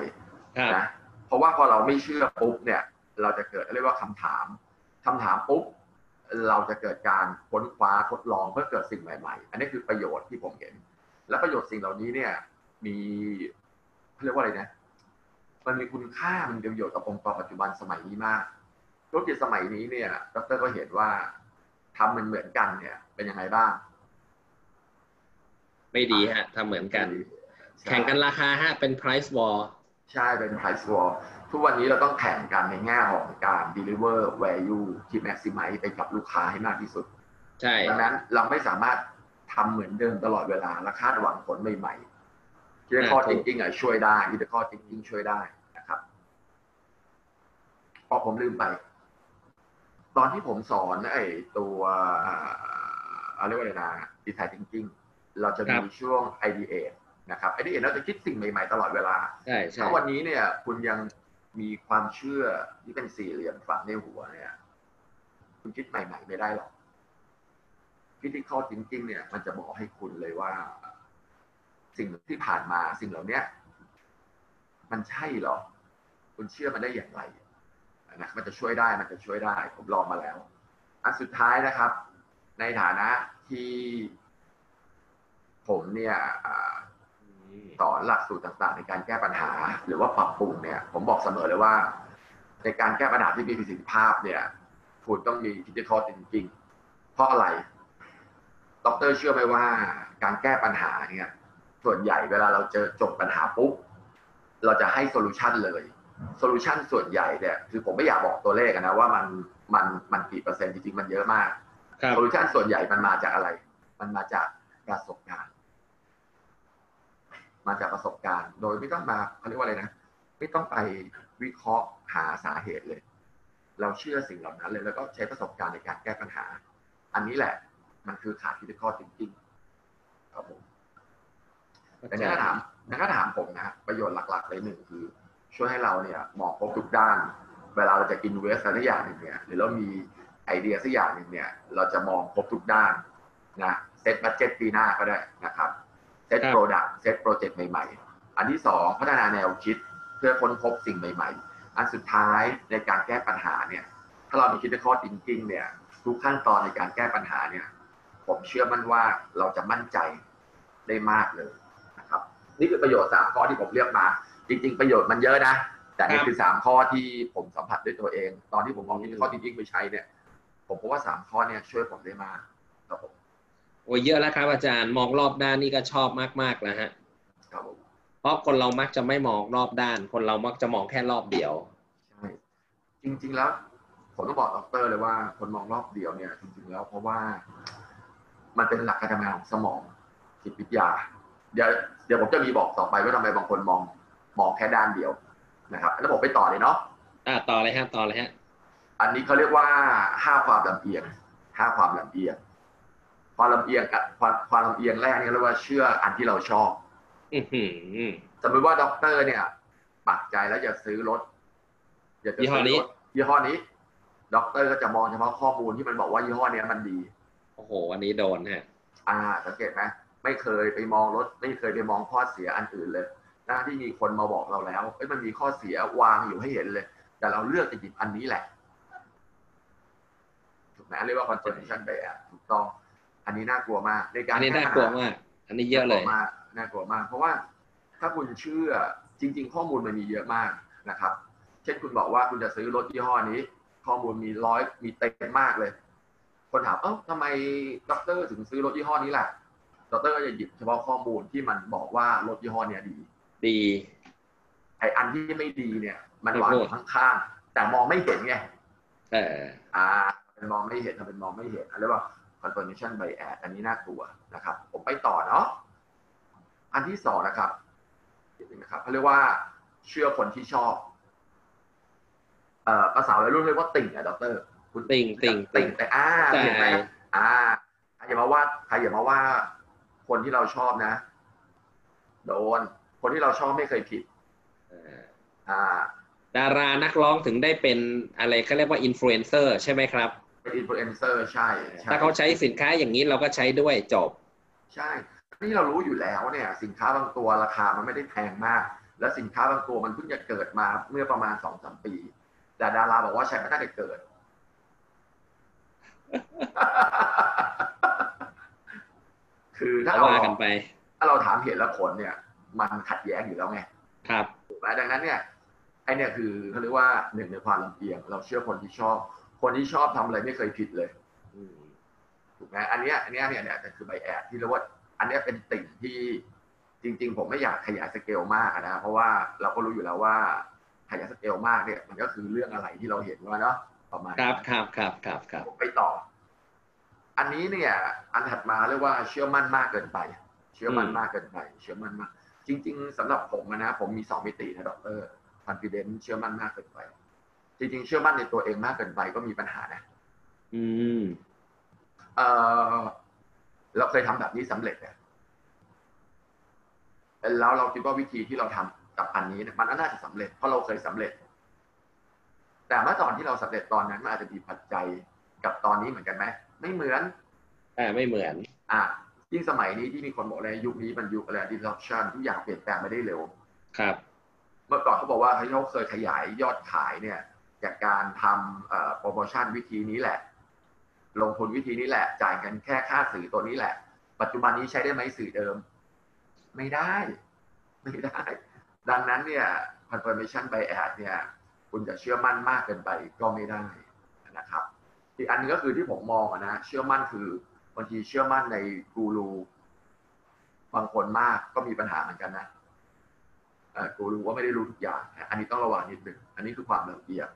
ครับๆนะเพราะว่าพอเราไม่เชื่อปุ๊บเนี่ย เราจะเกิดเรียกว่าคำถามคำถามปุ๊บเราจะเกิดการค้นคว้าทดลองเพื่อเกิดสิ่งใหม่ ๆ อันนี้คือประโยชน์ที่ผมเห็น และประโยชน์สิ่งเหล่านี้เนี่ย มีเขาเรียกว่าอะไรนะ มันมีคุณค่ามันมีประโยชน์กับองค์กรปัจจุบันสมัยนี้มากธุรกิจสมัยนี้เนี่ยดรก็เห็นว่าทำเหมือนเหมือนกันเนี่ย เป็นยังไงบ้าง ไม่ดีฮะทำเหมือนกันใช่แข่งกันราคาฮะเป็น price war ใช่เป็น price war ทุกวันนี้เราต้องแข่งกันในแง่ของการ deliver value ที่ maximize ไปกับลูกค้าให้มากที่สุด ใช่ดังนั้นเราไม่สามารถทำเหมือนเดิมตลอดเวลาและคาดหวังผลใหม่ๆ ที่ข้อจริงๆอะช่วยได้ที่ข้อจริงๆช่วยได้นะครับพอผมลืมไป ตอนที่ผมสอนไอ้ตัวอะไรยกว่าอะไรนะ design thinking เราจะมีช่วง ideate นะครับ ideate เราจะคิดสิ่งใหม่ๆตลอดเวลาใช่ใช่ถ้าวันนี้เนี่ย คุณยังมีความเชื่อที่เป็นสี่เหลี่ยมฝังในหัวเนี่ย คุณคิดใหม่ ๆ ไม่ได้หรอกพิธีข้อจริง ๆ เนี่ย มันจะบอกให้คุณเลยว่า สิ่งที่ผ่านมาสิ่งเหล่านี้มันใช่หรอ คุณเชื่อมันได้อย่างไรนะมันจะช่วยได้มันจะช่วยได้ ผมลองมาแล้ว อันสุดท้ายนะครับ ในฐานะที่ ผมเนี่ยอ่าสอนหลักสูตรต่างๆ ในการแก้ปัญหา หรือว่าปรับปรุงเนี่ย ผมบอกเสมอเลยว่า ในการแก้ปัญหาที่มีประสิทธิภาพเนี่ยคุณต้องมี critical thinking เพราะอะไร ดรเชื่อไหมว่าการแก้ปัญหาเนี่ย ส่วนใหญ่เวลาเราเจอโจทย์ปัญหาปุ๊บเราจะให้ solution เลย solution ส่วนใหญ่เนี่ยคือผมไม่อยากบอกตัวเลขนะว่ามันมันมันกี่เปอร์เซ็นต์จริงๆมันเยอะมากครับ solution ส่วนใหญ่มันมาจากอะไร มันมาจากประสบการณ์ มาจากประสบการณ์ โดยไม่ต้องมาเขาเรียกว่าอะไรนะไม่ต้องไปวิเคราะห์หาสาเหตุเลย เราเชื่อสิ่งเหล่านั้นเลย แล้วก็ใช้ประสบการณ์ในการแก้ปัญหา อันนี้แหละ มันคือขาดคิดข้อจริงๆครับผม แต่ถ้าถามถ้าถามผมนะประโยชน์หลักๆเลยหนึ่งคือ ช่วยให้เราเนี่ยมองครบทุกด้าน เวลาเราจะอินเวสต์อะไรสักอย่างหนึ่งเนี่ยหรือเรามีไอเดียสักอย่างหนึ่งเนี่ย เราจะมองครบทุกด้านนะ set budget ปีหน้าก็ได้นะครับเซตครับ product set project ใหม่ๆ อันที่สองพัฒนาแนวคิดเพื่อค้นพบสิ่งใหม่ ๆ อันสุดท้ายในการแก้ปัญหาเนี่ยถ้าเรามี critical thinking เนี่ยทุกขั้นตอนในการแก้ปัญหาเนี่ย ผมเชื่อมั่นว่าเราจะมั่นใจได้มากเลย นะครับนี่คือประโยชน์สามข้อที่ผมเลือกมา จริง ๆ ประโยชน์มันเยอะนะ แต่นี่ครับคือสามข้อที่ผมสัมผัสด้วยตัวเอง ตอนที่ผมมองคิดข้อจริงๆไปใช้เนี่ย ผมพบว่าสามข้อเนี่ยช่วยผมได้มากครับผมโอ้ยเยอะแล้วครับ อาจารย์มองรอบด้านนี่ก็ชอบมากๆแล้วฮะครับผมเพราะคนเรามักจะไม่มองรอบด้าน คนเรามักจะมองแค่รอบเดียวใช่จริง ๆแล้วผมต้องบอกดรเลยว่า คนมองรอบเดียวเนี่ย จริง ๆ แล้วเพราะว่า มันเป็นหลักการทำงานของสมองจิตวิทยา เดี๋ยวเดี๋ยวผมจะมีบอกต่อไปว่าทำไมบางคนมองมองแค่ด้านเดียวนะครับแล้วผมไปต่อเลยเนาะอ่าต่อเลยฮะต่อเลยฮะอันนี้เขาเรียกว่าห้าความลำเอียงห้าความลำเอียงความลำเอียงกับความความลำเอียงแรกนี่เรียกว่าเชื่ออันที่เราชอบอือหือสมมติว่าด็อกเตอร์เนี่ยปักใจแล้วจะซื้อรถอยากจะยี่ห้อนี้ซื้รถยี่ห้อนี้ด็อกเตอร์ก็จะมองเฉพาะข้อมูลที่มันบอกว่ายี่ห้อเนี้ยมันดี โอ้โหวันนี้โดนฮะ อ่า สังเกตไหม ไม่เคยไปมองรถ ไม่เคยไปมองข้อเสียอันอื่นเลยหน้าที่มีคนมาบอกเราแล้วเอ้ยมันมีข้อเสียวางอยู่ให้เห็นเลย แต่เราเลือกจะหยิบอันนี้แหละถูกไหมเรียกว่า confirmation bias ถูกต้อง อันนี้น่ากลัวมาก ในการอันนี้แก้น่าปัญกลัวหมาก อันนี้เยอะเลยน่ากลัวมากน่ากลัวมาก เพราะว่าถ้าคุณเชื่อจริง ๆ ข้อมูลมันมีเยอะมากนะครับ เช่นคุณบอกว่าคุณจะซื้อรถยี่ห้อนี้ ข้อมูลมีร้อยมีเต็มมากเลย คนถามเอ้าทำไมด็อกเตอร์ถึงซื้อรถยี่ห้อนี้ล่ะ ด็อกเตอร์ก็จะหยิบเฉพาะข้อมูลที่มันบอกว่ารถยี่ห้อเนี้ยดี ดีไอ้อันที่ไม่ดีเนี่ย มันไม่วางพูอดยู่ข้างๆแต่มองไม่เห็นไงเอออ่าเป็นมองไม่เห็นทำเป็นมองไม่เห็นเรียกว่า confirmation bias อันนี้น่ากลัวนะครับ ผมไปต่อเนาะอันที่สองนะครับเห็นไหมนะครับเขาเรียกว่าเชื่อคนที่ชอบเอ่อภาษาวัยรุ่นเรียกว่าติ่งอะด็อกเตอร์ คุณติ่งติ่งติ่ติ่งงแต่อ่าใช่เห็นไหมอ่าใครอย่ามาว่าใครอย่ามาว่า คนที่เราชอบนะ โดน คนที่เราชอบไม่เคยผิดเอออ่า ดารานักร้องถึงได้เป็นอะไรเขาเรียกว่าอินฟลูเอนเซอร์ใช่ไหมครับเป็น influen cer ใช่ใช่ถ้าเขาใช้สินค้าอย่างนี้เราก็ใช้ด้วยจบ ใช่นี่เรารู้อยู่แล้วเนี่ย สินค้าบางตัวราคามันไม่ได้แพงมาก แล้วสินค้าบางตัวมันเพิ่งจะเกิดมาเมื่อประมาณสองสามปี แต่ดาราบอกว่าใช้มาตั้งแต่เกิด คือถ้าเอาเราว่ากันไป ถ้าเราถามเหตุและผลเนี่ย มันขัดแย้งอยู่แล้วไง ครับถูกไหมดังนั้นเนี่ยไอเนี่ยคือเขาเรียกว่าหนึ่งในความลำเอียง เราเชื่อคนที่ชอบ คนที่ชอบทำอะไรไม่เคยผิดเลยอืมถูกไหมอันเนี้ยอันเนี้ยเนี่ยเนี่ยคือ bias ที่เรียกว่า อันเนี้ยเป็นติ่งที่จริง ๆ ผมไม่อยากขยายสเกลมากอะนะเพราะว่าเราก็รู้อยู่แล้วว่าขยายสเกลมากเนี่ย มันก็คือเรื่องอะไรที่เราเห็นว่าเนาะประมาณคนั้นรับครับครับครับครับผมไปต่อ อันนี้เนี่ยอันถัดมาเรียกว่าเชื่อมั่นมากเกินไป เชื่อมั่นมากเกินไป เชื่อมั่นมาก จริง ๆสำหรับผมอะนะ ผมมีสองมิตินะดร confidence เชื่อมั่นมากเกินไป จริง ๆ เชื่อมั่นในตัวเองมากเกินไปก็มีปัญหานะ อืมเออเราเคยทำแบบนี้สำเร็จเนี่ยแล้วเราคิดว่าวิธีที่เราทำกับอันนี้เนี่ยมันน่าจะสำเร็จเพราะเราเคยสำเร็จ แต่เมื่อตอนที่เราสำเร็จตอนนั้นมันอาจจะมีปัจจัยกับตอนนี้เหมือนกันไหม ไม่เหมือน อ่าไม่เหมือน อะยิ่งสมัยนี้ที่มีคนบอกเลยยุคนี้มันยุคอะไร disruption ทุกอย่างเปลี่ยนแปลงไม่ได้เร็ว ครับ เมื่อก่อนเขาบอกว่าเฮ้ยเขาเคยขยายยอดขายเนี่ย จากการทำเอ่อโปรโมชั่นวิธีนี้แหละ ลงทุนวิธีนี้แหละ จ่ายกันแค่ค่าสื่อตัวนี้แหละ ปัจจุบันนี้ใช้ได้ไหมสื่อเดิม ไม่ได้ ไม่ได้ ดังนั้นเนี่ย confirmation bias เนี่ย คุณจะเชื่อมั่นมากเกินไปก็ไม่ได้นะครับ อีกอันหนึงก็คือที่ผมมองอะนะเชื่อมั่นคือบางทีเชื่อมั่นในกูรูบางคนมากก็มีปัญหาเหมือนกันนะเออกูรู้ว่าไม่ได้รู้ทุกอย่าง อันนี้ต้องระวังนิดหนึ่ง อันนี้คือความลำเอียง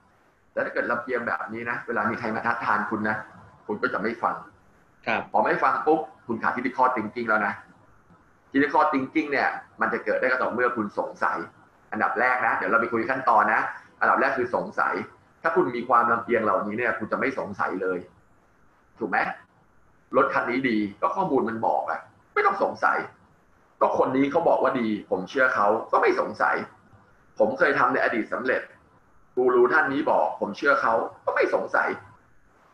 แล้วถ้าเกิดลำเอียงแบบนี้นะ เวลามีใครมาทัดทานคุณนะ คุณก็จะไม่ฟัง ครับ พอไม่ฟังปุ๊บ คุณขาดทิฏฐิข้อ thinking แล้วนะทิฏฐิข้อ thinking เนี่ย มันจะเกิดได้ก็ต่อเมื่อคุณสงสัย อันดับแรกนะ เดี๋ยวเราไปคุยขั้นตอนนะ อันดับแรกคือสงสัย ถ้าคุณมีความลำเอียงเหล่านี้เนี่ย คุณจะไม่สงสัยเลย ถูกไหมรถคันนี้ดีก็ข้อมูลมันบอกอะไม่ต้องสงสัย ก็คนนี้เขาบอกว่าดี ผมเชื่อเขาก็ไม่สงสัย ผมเคยทำในอดีตสำเร็จกูรู้ท่านนี้บอก ผมเชื่อเขาก็ไม่สงสัย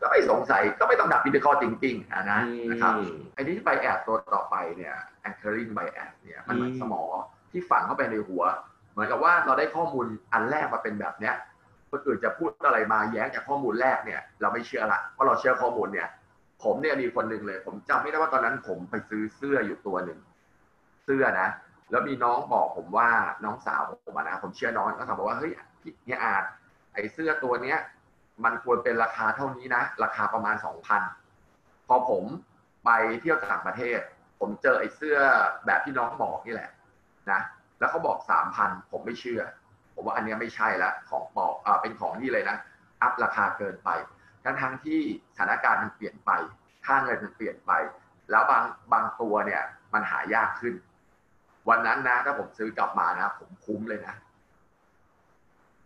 ก็ไม่สงสัยก็ไม่ต้องดับ critical thinking อะนะนะครับไอ้ที่ bias ตัวต่อไปเนี่ย anchoring bias เนี่ยมันเหมือนสมองที่ฝังเข้าไปในหัว เหมือนกับว่าเราได้ข้อมูลอันแรกมาเป็นแบบเนี้ย คนอื่นจะพูดอะไรมาแย้งจากข้อมูลแรกเนี่ย เราไม่เชื่อละเพราะเราเชื่อข้อมูลเนี่ย ผมเนี่ยมีคนหนึ่งเลย ผมจำไม่ได้ว่าตอนนั้นผมไปซื้อเสื้ออยู่ตัวหนึ่งเสื้อนะแล้วมีน้องบอกผมว่าน้องสาวผมนะผมเชื่อน้องก็ถามบอกว่าเฮ้ยพี่เนี่ยอาจไอ้เสื้อตัวเนี้ย มันควรเป็นราคาเท่านี้นะราคาประมาณสองพันพอผมไปเที่ยวต่างประเทศ ผมเจอไอ้เสื้อแบบที่น้องบอกนี่แหละ นะแล้วเขาบอกสามพันผมไม่เชื่อ ผมว่าอันนี้ไม่ใช่ละของปอกอ่าเป็นของที่เลยนะ อัพราคาเกินไป ทั้งทั้งที่สถานการณ์มันเปลี่ยนไป ค่าเงินมันเปลี่ยนไป แล้วบางบางตัวเนี่ยมันหายากขึ้น วันนั้นนะ ถ้าผมซื้อกลับมานะ ผมคุ้มเลยนะ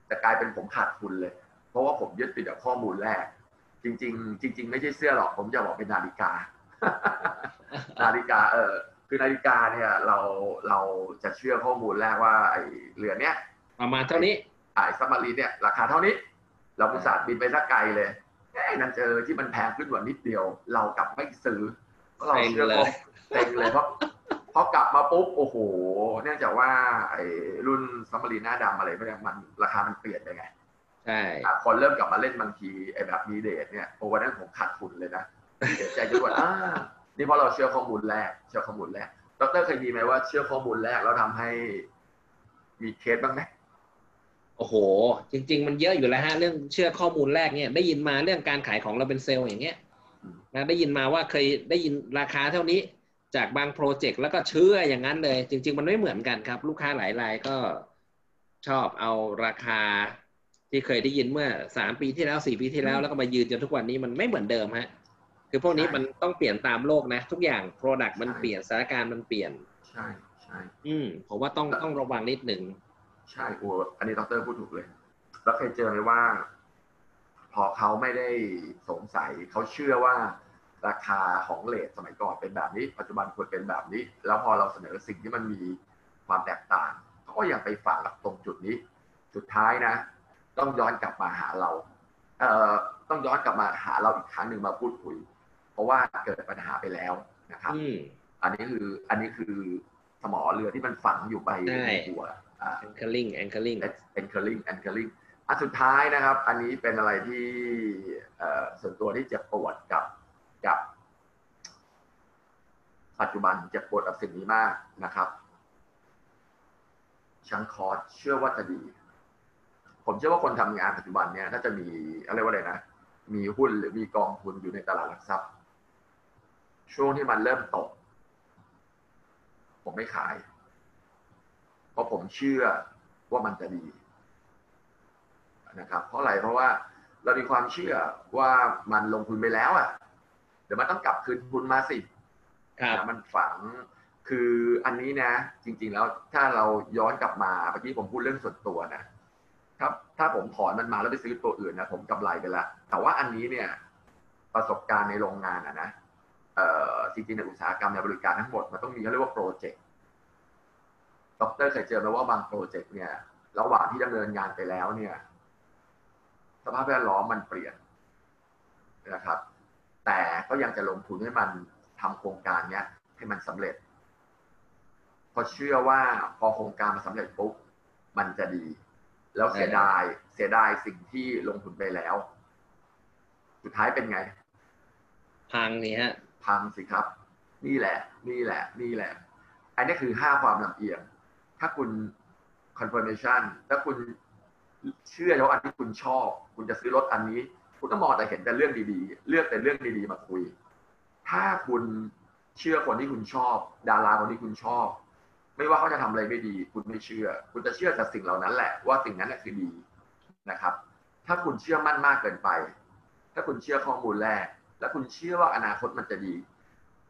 แต่กลายเป็นผมขาดทุนเลย เพราะว่าผมยึดติดกับข้อมูลแรก จริง ๆ จริง ๆ ไม่ใช่เสื้อหรอก ผมจะบอกเป็นนาฬิกา นาฬิกา เออคือนาฬิกาเนี่ย เราเราจะเชื่อข้อมูลแรกว่าไอ้เรือนเนี้ย ประมาณเท่านี้ไอ้ซัมมารีเนี่ยราคาเท่านี้ เราอุตส่าห์บินไปสักไกลเลยไอ้นั่นเจอที่มันแพงขึ้นกว่านิดเดียว เรากลับไม่ซื้อเพราะเราเชื่อเซ็งเลยเต็งเลยเพราะพอกลับมาปุ๊บโอ้โห เนื่องจากว่าไอ้รุ่นซัมมารีหน้าดำอะไรพวกเนี้ยมันราคามันเปลี่ยนไปไงใช่อะคนเริ่มกลับมาเล่นบางทีไอ้แบบมีเดทเนี่ยโอ้วันนั้นผมขาดทุนเลยนะเสียใจจนว่าอ่านี่เพราะเราเชื่อข้อมูลแรก เชื่อข้อมูลแรกดรเคยมีไหมว่าเชื่อข้อมูลแรกแล้วทำให้มีเคสบ้างไหม โอ้โห จริง ๆ มันเยอะอยู่แล้วฮะเรื่องเชื่อข้อมูลแรกเนี่ยได้ยินมาเรื่องการขายของเราเป็นเซลล์อย่างเงี้ยนะได้ยินมาว่าเคยได้ยินราคาเท่านี้จากบางโปรเจกต์แล้วก็เชื่ออย่างนั้นเลย จริง ๆ มันไม่เหมือนกันครับ ลูกค้าหลายรายก็ชอบเอาราคาที่เคยได้ยินเมื่อสามปีที่แล้วสี่ปีที่แล้วแล้วก็มายืนจนทุกวันนี้มันไม่เหมือนเดิมฮะคือพวกนี้มันต้องเปลี่ยนตามโลกนะ ทุกอย่าง Product มันเปลี่ยนสถานการณ์มันเปลี่ยนใช่ใช่อืมผมว่าต้องต้องระวังนิดหนึ่ง ใช่โอ้อันนี้ดรพูดถูกเลย แล้วเคยเจอไหมว่า พอเขาไม่ได้สงสัยเขาเชื่อว่าราคาของเลทสมัยก่อนเป็นแบบนี้ ปัจจุบันควรเป็นแบบนี้ แล้วพอเราเสนอสิ่งที่มันมีความแตกต่างเขาก็ยังไปฝังหลักตรงจุดนี้ สุดท้ายนะ ต้องย้อนกลับมาหาเรา เอ่อต้องย้อนกลับมาหาเราอีกครั้งหนึ่งมาพูดคุย เพราะว่าเกิดปัญหาไปแล้วนะครับอืมอันนี้คืออันนี้คือสมอเรือที่มันฝังอยู่ไปใช่ในหัวอ่า anchoring anchoring anchoring anchoring อันสุดท้ายนะครับ อันนี้เป็นอะไรที่ส่วนตัวที่เจ็บปวดกับกับ ปัจจุบันเจ็บปวดกับสิ่งนี้มากนะครับชังคอร์สเชื่อว่าจะดี ผมเชื่อว่าคนทำงานปัจจุบันเนี่ยถ้าจะมีอะไรว่าอะไรนะ มีหุ้นหรือมีกองทุนอยู่ในตลาดหลักทรัพย์ ช่วงที่มันเริ่มตก ผมไม่ขาย เพราะผมเชื่อว่ามันจะดีนะครับ เพราะอะไรเพราะว่าเรามีความเชื่อว่ามันลงทุนไปแล้วอะ เดี๋ยวมันต้องกลับคืนทุนมาสิครับนะมันฝังคืออันนี้นะ จริง ๆ แล้วถ้าเราย้อนกลับมาเมื่อกี้ผมพูดเรื่องส่วนตัวนะครับ ถ้าผมถอนมันมาแล้วไปซื้อตัวอื่นนะผมกำไรไปละแต่ว่าอันนี้เนี่ย ประสบการณ์ในโรงงานอะนะเอ่อจริงๆในอุตสาหกรรมในบริการทั้งหมดมันต้องมีเขาเรียกว่าโปรเจกต์ ดรเคยเจอไหมว่าบางโปรเจกต์เนี่ย ระหว่างที่ดำเนินงานไปแล้วเนี่ย สภาพแวดล้อมมันเปลี่ยนนะครับ แต่ก็ยังจะลงทุนให้มันทำโครงการเนี้ยให้มันสำเร็จเพราะเชื่อว่าพอโครงการมันสำเร็จปุ๊บมันจะดี แล้วเสียดายเสียดายสิ่งที่ลงทุนไปแล้ว สุดท้ายเป็นไง พังนี่ฮะพังสิครับ นี่แหละ นี่แหละ นี่แหละ อันนี้คือห้าความลำเอียง ถ้าคุณ confirmation ถ้าคุณเชื่อว่าอันที่คุณชอบ คุณจะซื้อรถอันนี้ คุณต้องมองแต่เห็นแต่เรื่องดีๆ เลือกแต่เรื่องดีๆมาคุย ถ้าคุณเชื่อคนที่คุณชอบ ดาราคนที่คุณชอบ ไม่ว่าเขาจะทำอะไรไม่ดี คุณไม่เชื่อ คุณจะเชื่อแต่สิ่งเหล่านั้นแหละว่าสิ่งนั้นคือดีนะครับ ถ้าคุณเชื่อมั่นมากเกินไป ถ้าคุณเชื่อข้อมูลแรก และคุณเชื่อว่าอนาคตมันจะดี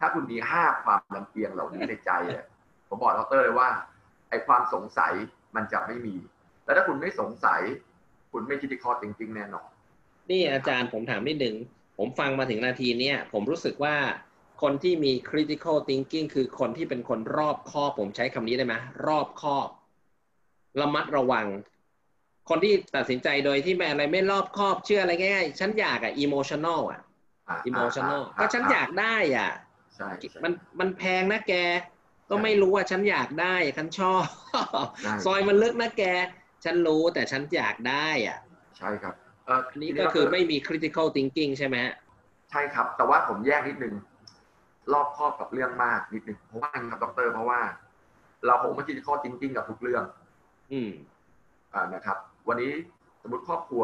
ถ้าคุณมีห้าความลำเอียงเหล่านี้ในใจผมบอกดรเลยว่า ไอ้ความสงสัยมันจะไม่มี แล้วถ้าคุณไม่สงสัย คุณไม่คิดข้อจริงๆแน่นอน นี่อาจารย์ผมถามนิดนึงผมฟังมาถึงนาทีเนี้ยผมรู้สึกว่าคนที่มี critical thinking คือคนที่เป็นคนรอบคอบผมใช้คำนี้ได้ไหมรอบคอบ ระมัดระวัง คนที่ตัดสินใจโดยที่ไม่อะไรไม่รอบคอบเชื่ออะไรง่ายๆฉันอยากอะ emotional อะ emotional ก็ฉันอยากได้อะใช่มันมันแพงนะแก ก็ไม่รู้ว่าฉันอยากได้ฉันชอบซอยมันลึกนะแก ฉันรู้แต่ฉันอยากได้อะ ใช่ครับเอออันนี้ก็คือไม่มี critical thinking ใช่ไหมใช่ครับ แต่ว่าผมแยกนิดนึงรอบครอบกับเรื่องมากนิดนึงเพราะว่าครับดรเพราะว่า เราคงไม่คิดข้อจริงๆกับทุกเรื่อง อืมอ่านะครับ วันนี้สมมติครอบครัว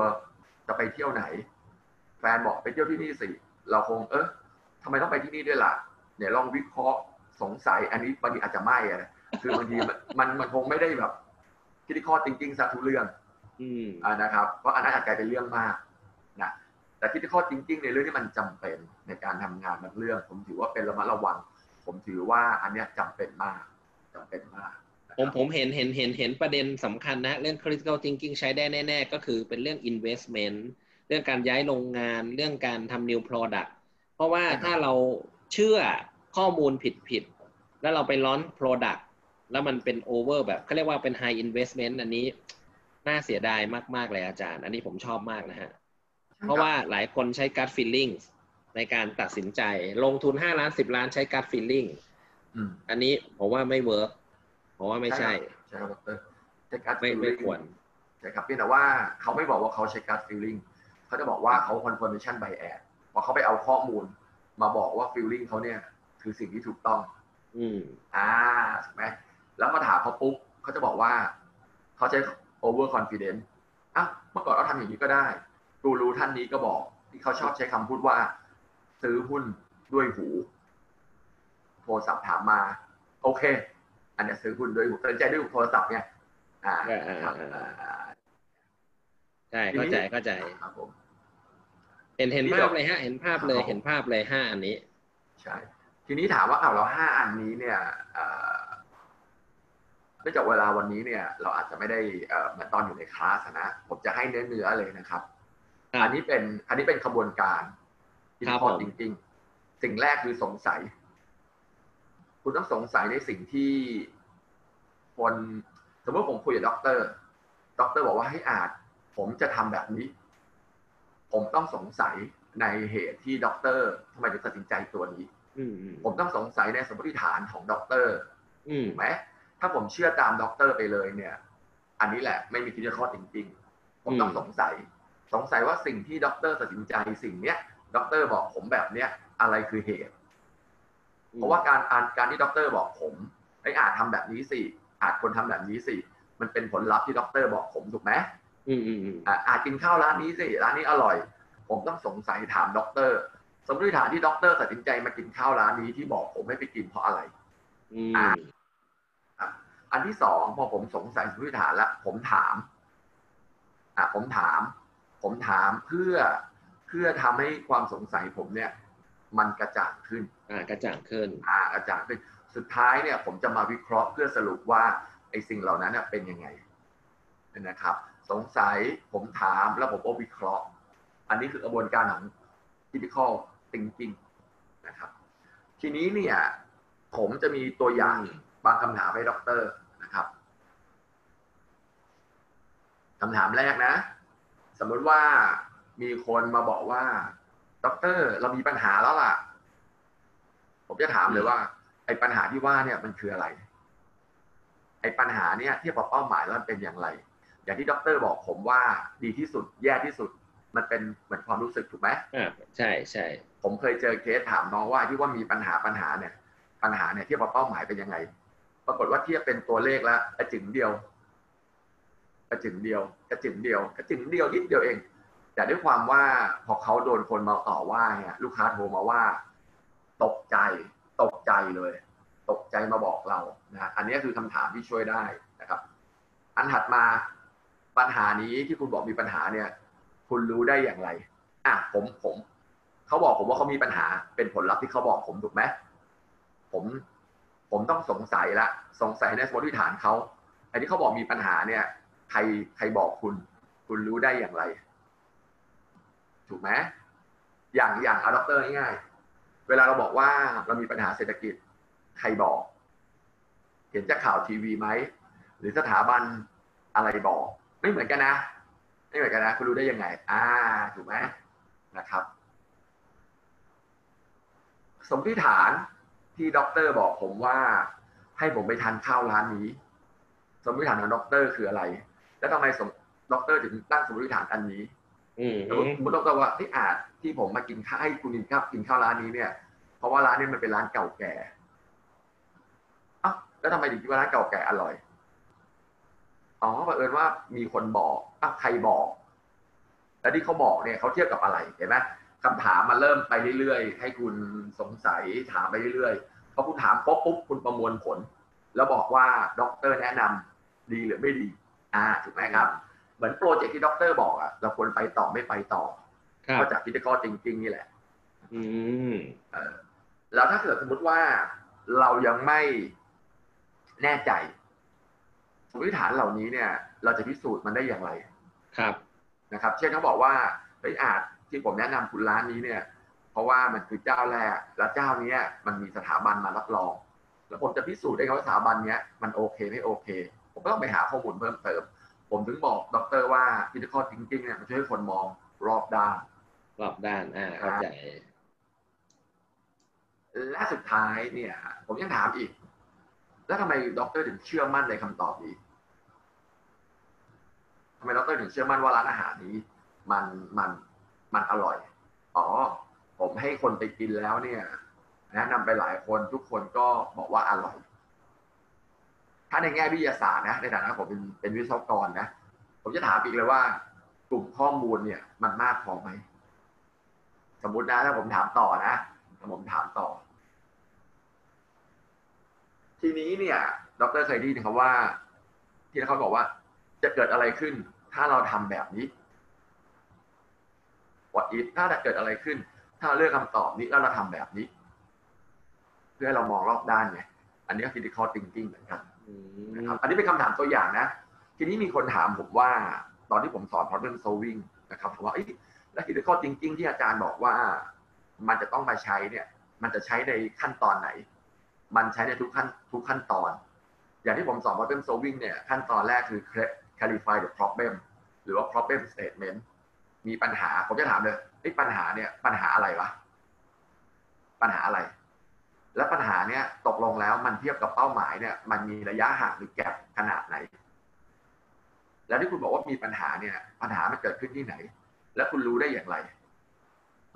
จะไปเที่ยวไหน แฟนบอกไปเที่ยวที่นี่สิเราคงเออทำไมต้องไปที่นี่ด้วยล่ะเนี่ยลองวิเคราะห์ สงสัยอันนี้บางทีอาจจะไม่อะคือบางทีมันมันคงไม่ได้แบบคิดข้อจริงๆสักทุกเรื่องอืมอ่านะครับเพราะอันนั้นอาจกลายเป็นเรื่องมากนะแต่ที่ข้อจริง ๆ ในเรื่องที่มันจำเป็นในการทำงานบางเรื่อง ผมถือว่าเป็นระมัดระวัง ผมถือว่าอันเนี้ยจำเป็นมากจำเป็นมากนะคผรับมผมเห็นเห็นเห็นเห็นประเด็นสำคัญนะเรื่อง critical thinking ใช้ได้แน่ ๆ ก็คือเป็นเรื่อง investment เรื่องการย้ายโรงงาน เรื่องการทำ new product เพราะว่าถ้าเราเชื่อ ข้อมูลผิดผิดๆ แล้วเราไปร้อน product แล้วมันเป็น over แบบเขาเรียกว่าเป็น high investment อันนี้ น่าเสียดายมาก ๆ เลยอาจารย์ อันนี้ผมชอบมากนะฮะ เพราะว่าหลายคนใช้ gut feeling ในการตัดสินใจ ลงทุน5ล้าน10ล้านใช้ gut feeling อืมอันนี้ผมว่าไม่เวิร์กผมว่าไม่ใช่ ใช่ครับดรใช้การไม่ไม่ควรใช่ครับเพียงแต่ว่าเขาไม่บอกว่าเขาใช้การ feeling เขาจะบอกว่าเขา confirmation bias พอเขาไปเอาข้อมูลมาบอกว่า feeling เขาเนี่ย คือสิ่งที่ถูกต้อง อืมอ่าถูกไหมแล้วมาถามเขาปุ๊บเขาจะบอกว่าเขาใช้ over confidence อะเมื่อก่อนเราทำอย่างนี้ก็ได้กูรู้ท่านนี้ก็บอก ที่เขาชอบใช้คำพูดว่า ซื้อหุ้นด้วยหู โทรศัพท์ถามมา โอเค อันเนี้ยซื้อหุ้นด้วยหูตัดสินใจด้วยโทรศัพท์เนี่ยอ่าอ่าอ่าครับอ่าอ่าใช่เข้าใจเข้าใจครับผมเห็นเห็นนี่ภาเดี๋พยวเลยฮะ เห็นภาพเลยครับผมเห็นภาพเลยห้าอันนี้ ใช่ ทีนี้ถามว่าอ้าวเราห้าอันนี้เนี่ยเอ่อเนื่องจากเวลาวันนี้เนี่ย เราอาจจะไม่ได้เอ่อเหมือนตอนอยู่ในคลาสอะนะผมจะให้เนื้อเนื้อๆเลยนะครับครับ อันนี้เป็นอันนี้เป็นขบวนการที่ critical thinking สิ่งแรกคือสงสัย คุณต้องสงสัยในสิ่งที่คนสมมติผมคุยกับด็อกเตอร์ด็อกเตอร์บอกว่าให้อ่านผมจะทำแบบนี้ ผมต้องสงสัยในเหตุที่ด็อกเตอร์ทำไมถึงตัดสินใจตัวนี้อืมอืม ผมต้องสงสัยในสมมติฐานของด็อกเตอร์อืมถูกไหมถ้าผมเชื่อตามด็อกเตอร์ไปเลยเนี่ย อันนี้แหละไม่มี critical thinking ผมต้องสงสัย สงสัยว่าสิ่งที่ด็อกเตอร์ตัดสินใจสิ่งเนี้ยด็อกเตอร์บอกผมแบบเนี้ยอะไรคือเหตุ เพราะว่าการอ่านการที่ด็อกเตอร์บอกผมไอ้อาจทำแบบนี้สิอาจควรทำแบบนี้สิมันเป็นผลลัพธ์ที่ด็อกเตอร์บอกผมถูกไหมอืมอืมอืมอะอาจกินข้าวร้านนี้สิร้านนี้อร่อย ผมต้องสงสัยถามด็อกเตอร์ สมมติฐานที่ด็อกเตอร์ตัดสินใจมากินข้าวร้านนี้ที่บอกผมให้ไปกินเพราะอะไรอืมอันที่สองพอผมสงสัยสมมติฐานแล้วผมถาม อะผมถาม ผมถามเพื่อเพื่อทำให้ความสงสัยผมเนี่ย มันกระจ่างขึ้น อ่ากระจ่างขึ้น อ่ากระจ่างขึ้น สุดท้ายเนี่ย ผมจะมาวิเคราะห์เพื่อสรุปว่าไอ้สิ่งเหล่านั้นน่ะเป็นยังไงนะครับ สงสัยผมถามแล้วผมก็วิเคราะห์ อันนี้คือกระบวนการของ critical thinking นะครับ ทีนี้เนี่ยผมจะมีตัวอย่างบางคำถามให้ด็อกเตอร์นะครับคำถามแรกนะ สมมติว่ามีคนมาบอกว่าด็อกเตอร์เรามีปัญหาแล้วล่ะ ผมจะถามเลยว่า ไอ้ปัญหาที่ว่าเนี่ยมันคืออะไร ไอ้ปัญหาเนี่ยเทียบกับเป้าหมายแล้วมันเป็นอย่างไร อย่างที่ด็อกเตอร์บอกผมว่าดีที่สุดแย่ที่สุด มันเป็นเหมือนความรู้สึกถูกไหมอ่าใช่ใช่ผมเคยเจอเคสถามน้องว่าที่ว่ามีปัญหาปัญหาเนี่ย ปัญหาเนี่ยเทียบกับเป้าหมายเป็นยังไง ปรากฏว่าเทียบเป็นตัวเลขแล้วกระจึงเดียวกระจึงเดียวกระจึงเดียวกระจึงเดียวนิดเดียวเอง แต่ด้วยความว่าพอเขาโดนคนมาต่อว่าเนี่ยลูกค้าโทรมาว่า ตกใจ ตกใจเลย ตกใจมาบอกเรานะอันนี้คือคำถามที่ช่วยได้นะครับ อันถัดมาปัญหานี้ที่คุณบอกมีปัญหาเนี่ย คุณรู้ได้อย่างไร อะผมผมเขาบอกผมว่าเขามีปัญหา เป็นผลลัพธ์ที่เขาบอกผมถูกไหมผมผมต้องสงสัยละ สงสัยในสมมติฐานเขาไอ้ที่เขาบอกมีปัญหาเนี่ย ใครใครบอกคุณ คุณรู้ได้อย่างไร ถูกไหมอย่างอย่างเอาด็อกเตอร์ง่ายๆเวลาเราบอกว่าเรามีปัญหาเศรษฐกิจ ใครบอก เห็นจากข่าวทีวีไหมหรือสถาบันอะไรบอก ไม่เหมือนกันนะ ไม่เหมือนกันนะคุณรู้ได้ยังไง อ่าถูกไหมนะครับ สมมติฐานที่ด็อกเตอร์บอกผมว่า ให้ผมไปทานข้าวร้านนี้ สมมติฐานของด็อกเตอร์คืออะไร แล้วทำไมสมด็อกเตอร์ถึงตั้งสมมติฐานอันนี้อืมสมมติสมมติด็อกเตอร์ว่าที่อาจที่ผมมากินข้าวให้คุณกินข้าวกินข้าวร้านนี้เนี่ย เพราะว่าร้านนี้มันเป็นร้านเก่าแก่อ้าวแล้วทำไมถึงคิดว่าร้านเก่าแก่อร่อย อ๋อบังเอิญว่ามีคนบอกอ้าวใครบอก แล้วที่เขาบอกเนี่ยเขาเทียบกับอะไรเห็นไหมคำถามมันเริ่มไปเรื่อยๆ ให้คุณสงสัยถามไปเรื่อยๆพอคุณถามปุ๊บปุ๊บคุณประมวลผล แล้วบอกว่าด็อกเตอร์แนะนำดีหรือไม่ดี อ่าถูกไหมครับ เหมือนโปรเจกต์ที่ด็อกเตอร์บอกอะเราควรไปต่อไม่ไปต่อครับก็จากพิธีกรจริงๆนี่แหละ อืมเออแล้วถ้าเกิดสมมติว่าเรายังไม่แน่ใจ สมมติฐานเหล่านี้เนี่ย เราจะพิสูจน์มันได้อย่างไรครับนะครับ เช่นเขาบอกว่าเฮ้ยอาจที่ผมแนะนำคุณร้านนี้เนี่ย เพราะว่ามันคือเจ้าแรกแล้วเจ้าเนี้ยมันมีสถาบันมารับรอง แล้วผมจะพิสูจน์ได้ไงว่าสถาบันเนี้ยมันโอเคไม่โอเค ผมก็ต้องไปหาข้อมูลเพิ่มเติม ผมถึงบอกด็อกเตอร์ว่า critical thinking เนี่ยมันช่วยให้คนมองรอบด้านรอบด้านอ่าเข้าใจและสุดท้ายเนี่ย ผมยังถามอีก แล้วทำไมด็อกเตอร์ถึงเชื่อมั่นในคำตอบนี้ทำไมด็อกเตอร์ถึงเชื่อมั่นว่าร้านอาหารนี้ มันมันมันอร่อย อ๋อ ผมให้คนไปกินแล้วเนี่ยแนะนำไปหลายคนทุกคนก็บอกว่าอร่อย ถ้าในแง่วิทยาศาสตร์นะในฐานะผมเป็นเป็นวิศวกรนะ ผมจะถามอีกเลยว่ากลุ่มข้อมูลเนี่ย มันมากพอไหมสมมตินะถ้าผมถามต่อนะถ้าผมถามต่อ ทีนี้เนี่ย ดรเคยได้ยินคำว่า ที่เขาบอกว่า จะเกิดอะไรขึ้น ถ้าเราทำแบบนี้ what if ถ้าจะเกิดอะไรขึ้น ถ้าเราเลือกคำตอบนี้แล้วเราทำแบบนี้ เพื่อให้เรามองรอบด้านไงอันนี้ก็ critical thinking เหมือนกันนะครับ อันนี้เป็นคำถามตัวอย่างนะ ทีนี้มีคนถามผมว่า ตอนที่ผมสอน problem solving นะครับผมว่าเอ้แล้ว critical thinking ที่อาจารย์บอกว่า มันจะต้องมาใช้เนี่ย มันจะใช้ในขั้นตอนไหน มันใช้ในทุกขั้นทุกขั้นตอน อย่างที่ผมสอน problem solving เนี่ยขั้นตอนแรกคือ clarify the problem หรือว่า problem statement มีปัญหา ผมจะถามเลยไอ้ยปัญหาเนี่ยปัญหาอะไรวะ ปัญหาอะไร และปัญหาเนี่ยตกลงแล้วมันเทียบกับเป้าหมายเนี่ย มันมีระยะห่างหรือแกลบขนาดไหน แล้วที่คุณบอกว่ามีปัญหาเนี่ย ปัญหามันเกิดขึ้นที่ไหน และคุณรู้ได้อย่างไร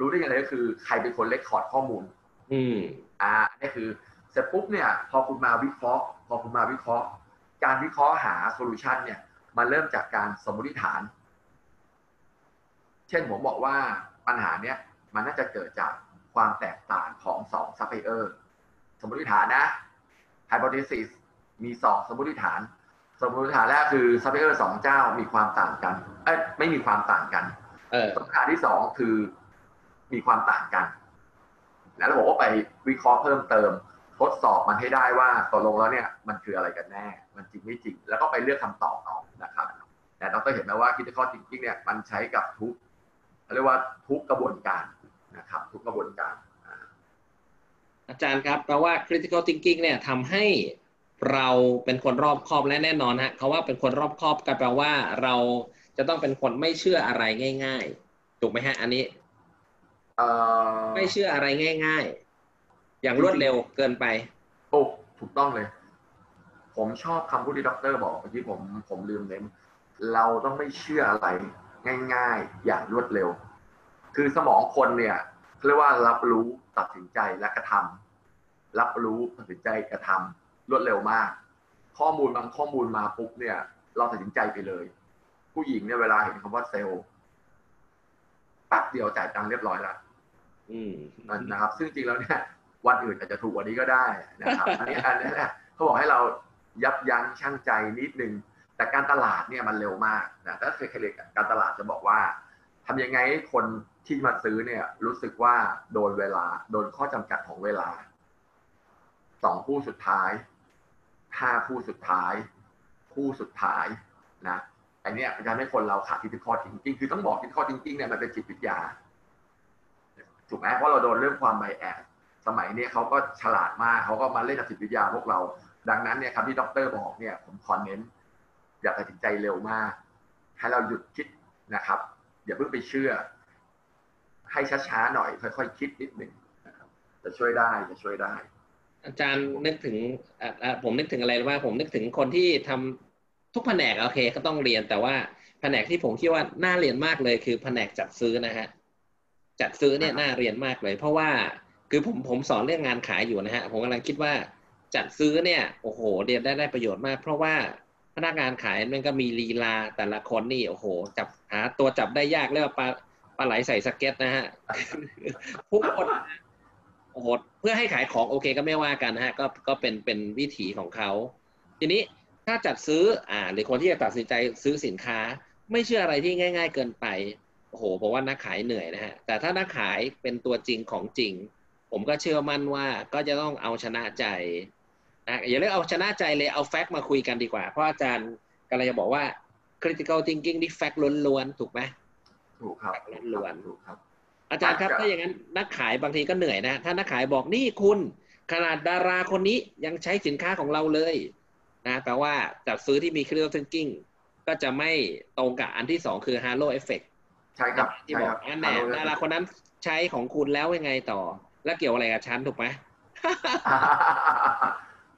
รู้ได้อย่างไรก็คือ ใครเป็นคนเลคคอร์ดข้อมูล อืม อ่าอันนี้คือเสร็จปุ๊บเนี่ยพอคุณมาวิเคราะห์ พอคุณมาวิเคราะห์ การวิเคราะห์หา solution เนี่ยมันเริ่มจากการสมมติฐาน เช่นผมบอกว่าปัญหาเนี้ยมันน่าจะเกิดจากความแตกต่างของสองซัพพลายเออร์สมมติฐานนะ hypothesis มีสองสมมติฐาน สมมติฐานแรกคือซัพพลายเออร์สองเจ้ามีความต่างกันเอ้ยไม่มีความต่างกันเออสมมติฐานที่สองคือมีความต่างกัน แล้วเราบอกว่าไปวิเคราะห์เพิ่มเติม ทดสอบมันให้ได้ว่าตกลงแล้วเนี่ยมันคืออะไรกันแน่ มันจริงไม่จริง แล้วก็ไปเลือกคำตอบเอานะครับแต่เราก็เห็นไหมว่าคิดข้อจริงๆเนี่ยมันใช้กับทุกเขาเรียกว่าทุกกระบวนการนะครับ ทุกกระบวนการ อาจารย์ครับแปลว่า critical thinking เนี่ยทำให้เราเป็นคนรอบคอบและแน่นอนฮะเขาว่าเป็นคนรอบคอบก็แปลว่าเราจะต้องเป็นคนไม่เชื่ออะไรง่าย ๆ ถูกไหมฮะ อันนี้เอ่อไม่เชื่ออะไรง่าย ๆ อย่างรวดเร็วเกินไปโอ้ถูกต้องเลย ผมชอบคำพูดที่ด็อกเตอร์บอกเมื่อกี้ผมผมลืมเน้นเราต้องไม่เชื่ออะไรง่าย ๆ อย่างรวดเร็ว คือสมองคนเนี่ยเรียกว่ารับรู้ตัดสินใจและกระทำรับรู้ตัดสินใจกระทำรวดเร็วมาก ข้อมูลบางข้อมูลมาปุ๊บเนี่ย เราตัดสินใจไปเลย ผู้หญิงเนี่ยเวลาเห็นคำว่าเซลล์แป๊บเดียวจ่ายตังค์เรียบร้อยแล้วอืมนะครับ ซึ่งจริงแล้วเนี่ย วันอื่นอาจจะถูกกว่านี้ก็ได้นะครับอันนี้อันนี้เขาบอกให้เรายับยั้งชั่งใจนิดนึง แต่การตลาดเนี่ยมันเร็วมากนะถ้าเคยเคยการตลาดจะบอกว่าทำยังไงให้คนที่มาซื้อเนี่ย รู้สึกว่าโดนเวลา โดนข้อจำกัดของเวลาสองคู่สุดท้ายห้าคู่สุดท้าย คู่สุดท้ายนะอันเนี้ยมันจะทำให้คนเราขาดทิศข้อจริงๆคือต้องบอกทิศข้อจริงๆเนี่ยมันเป็นจิตวิทยาถูกไหมเพราะเราโดนเรื่องความไบแอด สมัยนี้เขาก็ฉลาดมากเขาก็มาเล่นกับจิตวิทยาพวกเรา ดังนั้นเนี่ยครับที่ดรบอกเนี่ยผมคอนเน้น อย่าตัดสินใจเร็วมาก ให้เราหยุดคิดนะครับ อย่าเพิ่งไปเชื่อ ให้ช้าๆหน่อย ค่อยๆคิดนิดหนึ่งนะครับจะช่วยได้จะช่วยได้ อาจารย์นึกถึงผมนึกถึงอะไรว่าผมนึกถึงคนที่ทำทุกแผนกโอเค ก็ต้องเรียนแต่ว่าแผนกที่ผมคิดว่าน่าเรียนมากเลยคือแผนกจัดซื้อนะฮะจัดซื้อเนี่ยน่าเรียนมากเลย เพราะว่า คือผมผมสอนเรื่องงานขายอยู่นะฮะผมกำลังคิดว่าจัดซื้อเนี่ยโอ้โหเรียนได้ได้ประโยชน์มาก เพราะว่าพนักงานขายมันก็มีลีลาแต่ละคนนี่โอ้โห จับหาตัวจับได้ยากเรียกว่าปลาปลาไหลใส่สเก็ตนะฮะทุกคนโอ้โหเพื่อให้ขายของโอเคก็ไม่ว่ากันนะฮะก็ก็เป็นเป็นวิถีของเขา ทีนี้ถ้าจัดซื้ออ่าหรือคนที่จะตัดสินใจซื้อสินค้า ไม่เชื่ออะไรที่ง่าย ๆ เกินไปโอ้โหผมว่านักขายเหนื่อยนะฮะแต่ถ้านักขายเป็นตัวจริงของจริง ผมก็เชื่อมั่นว่าก็จะต้องเอาชนะใจนะอย่าเรียกเอาชนะใจเลยเอาแฟกต์มาคุยกันดีกว่า เพราะอาจารย์กำลังจะบอกว่า critical thinking นี่แฟกต์ล้วนๆถูกไหมถูกครับล้วนถูกครับ อาจารย์ครับถ้าอย่างนั้นนักขายบางทีก็เหนื่อยนะ ถ้านักขายบอกนี่คุณขนาดดาราคนนี้ยังใช้สินค้าของเราเลยนะแปลว่าจัดซื้อที่มี critical thinking ก็จะไม่ตรงกับอันที่สองคือ halo effect ใช่ครับที่บอกอันแน่ดาราคนนั้นใช้ของคุณแล้วยังไงต่อ แล้วเกี่ยวอะไรกับฉันถูกไหม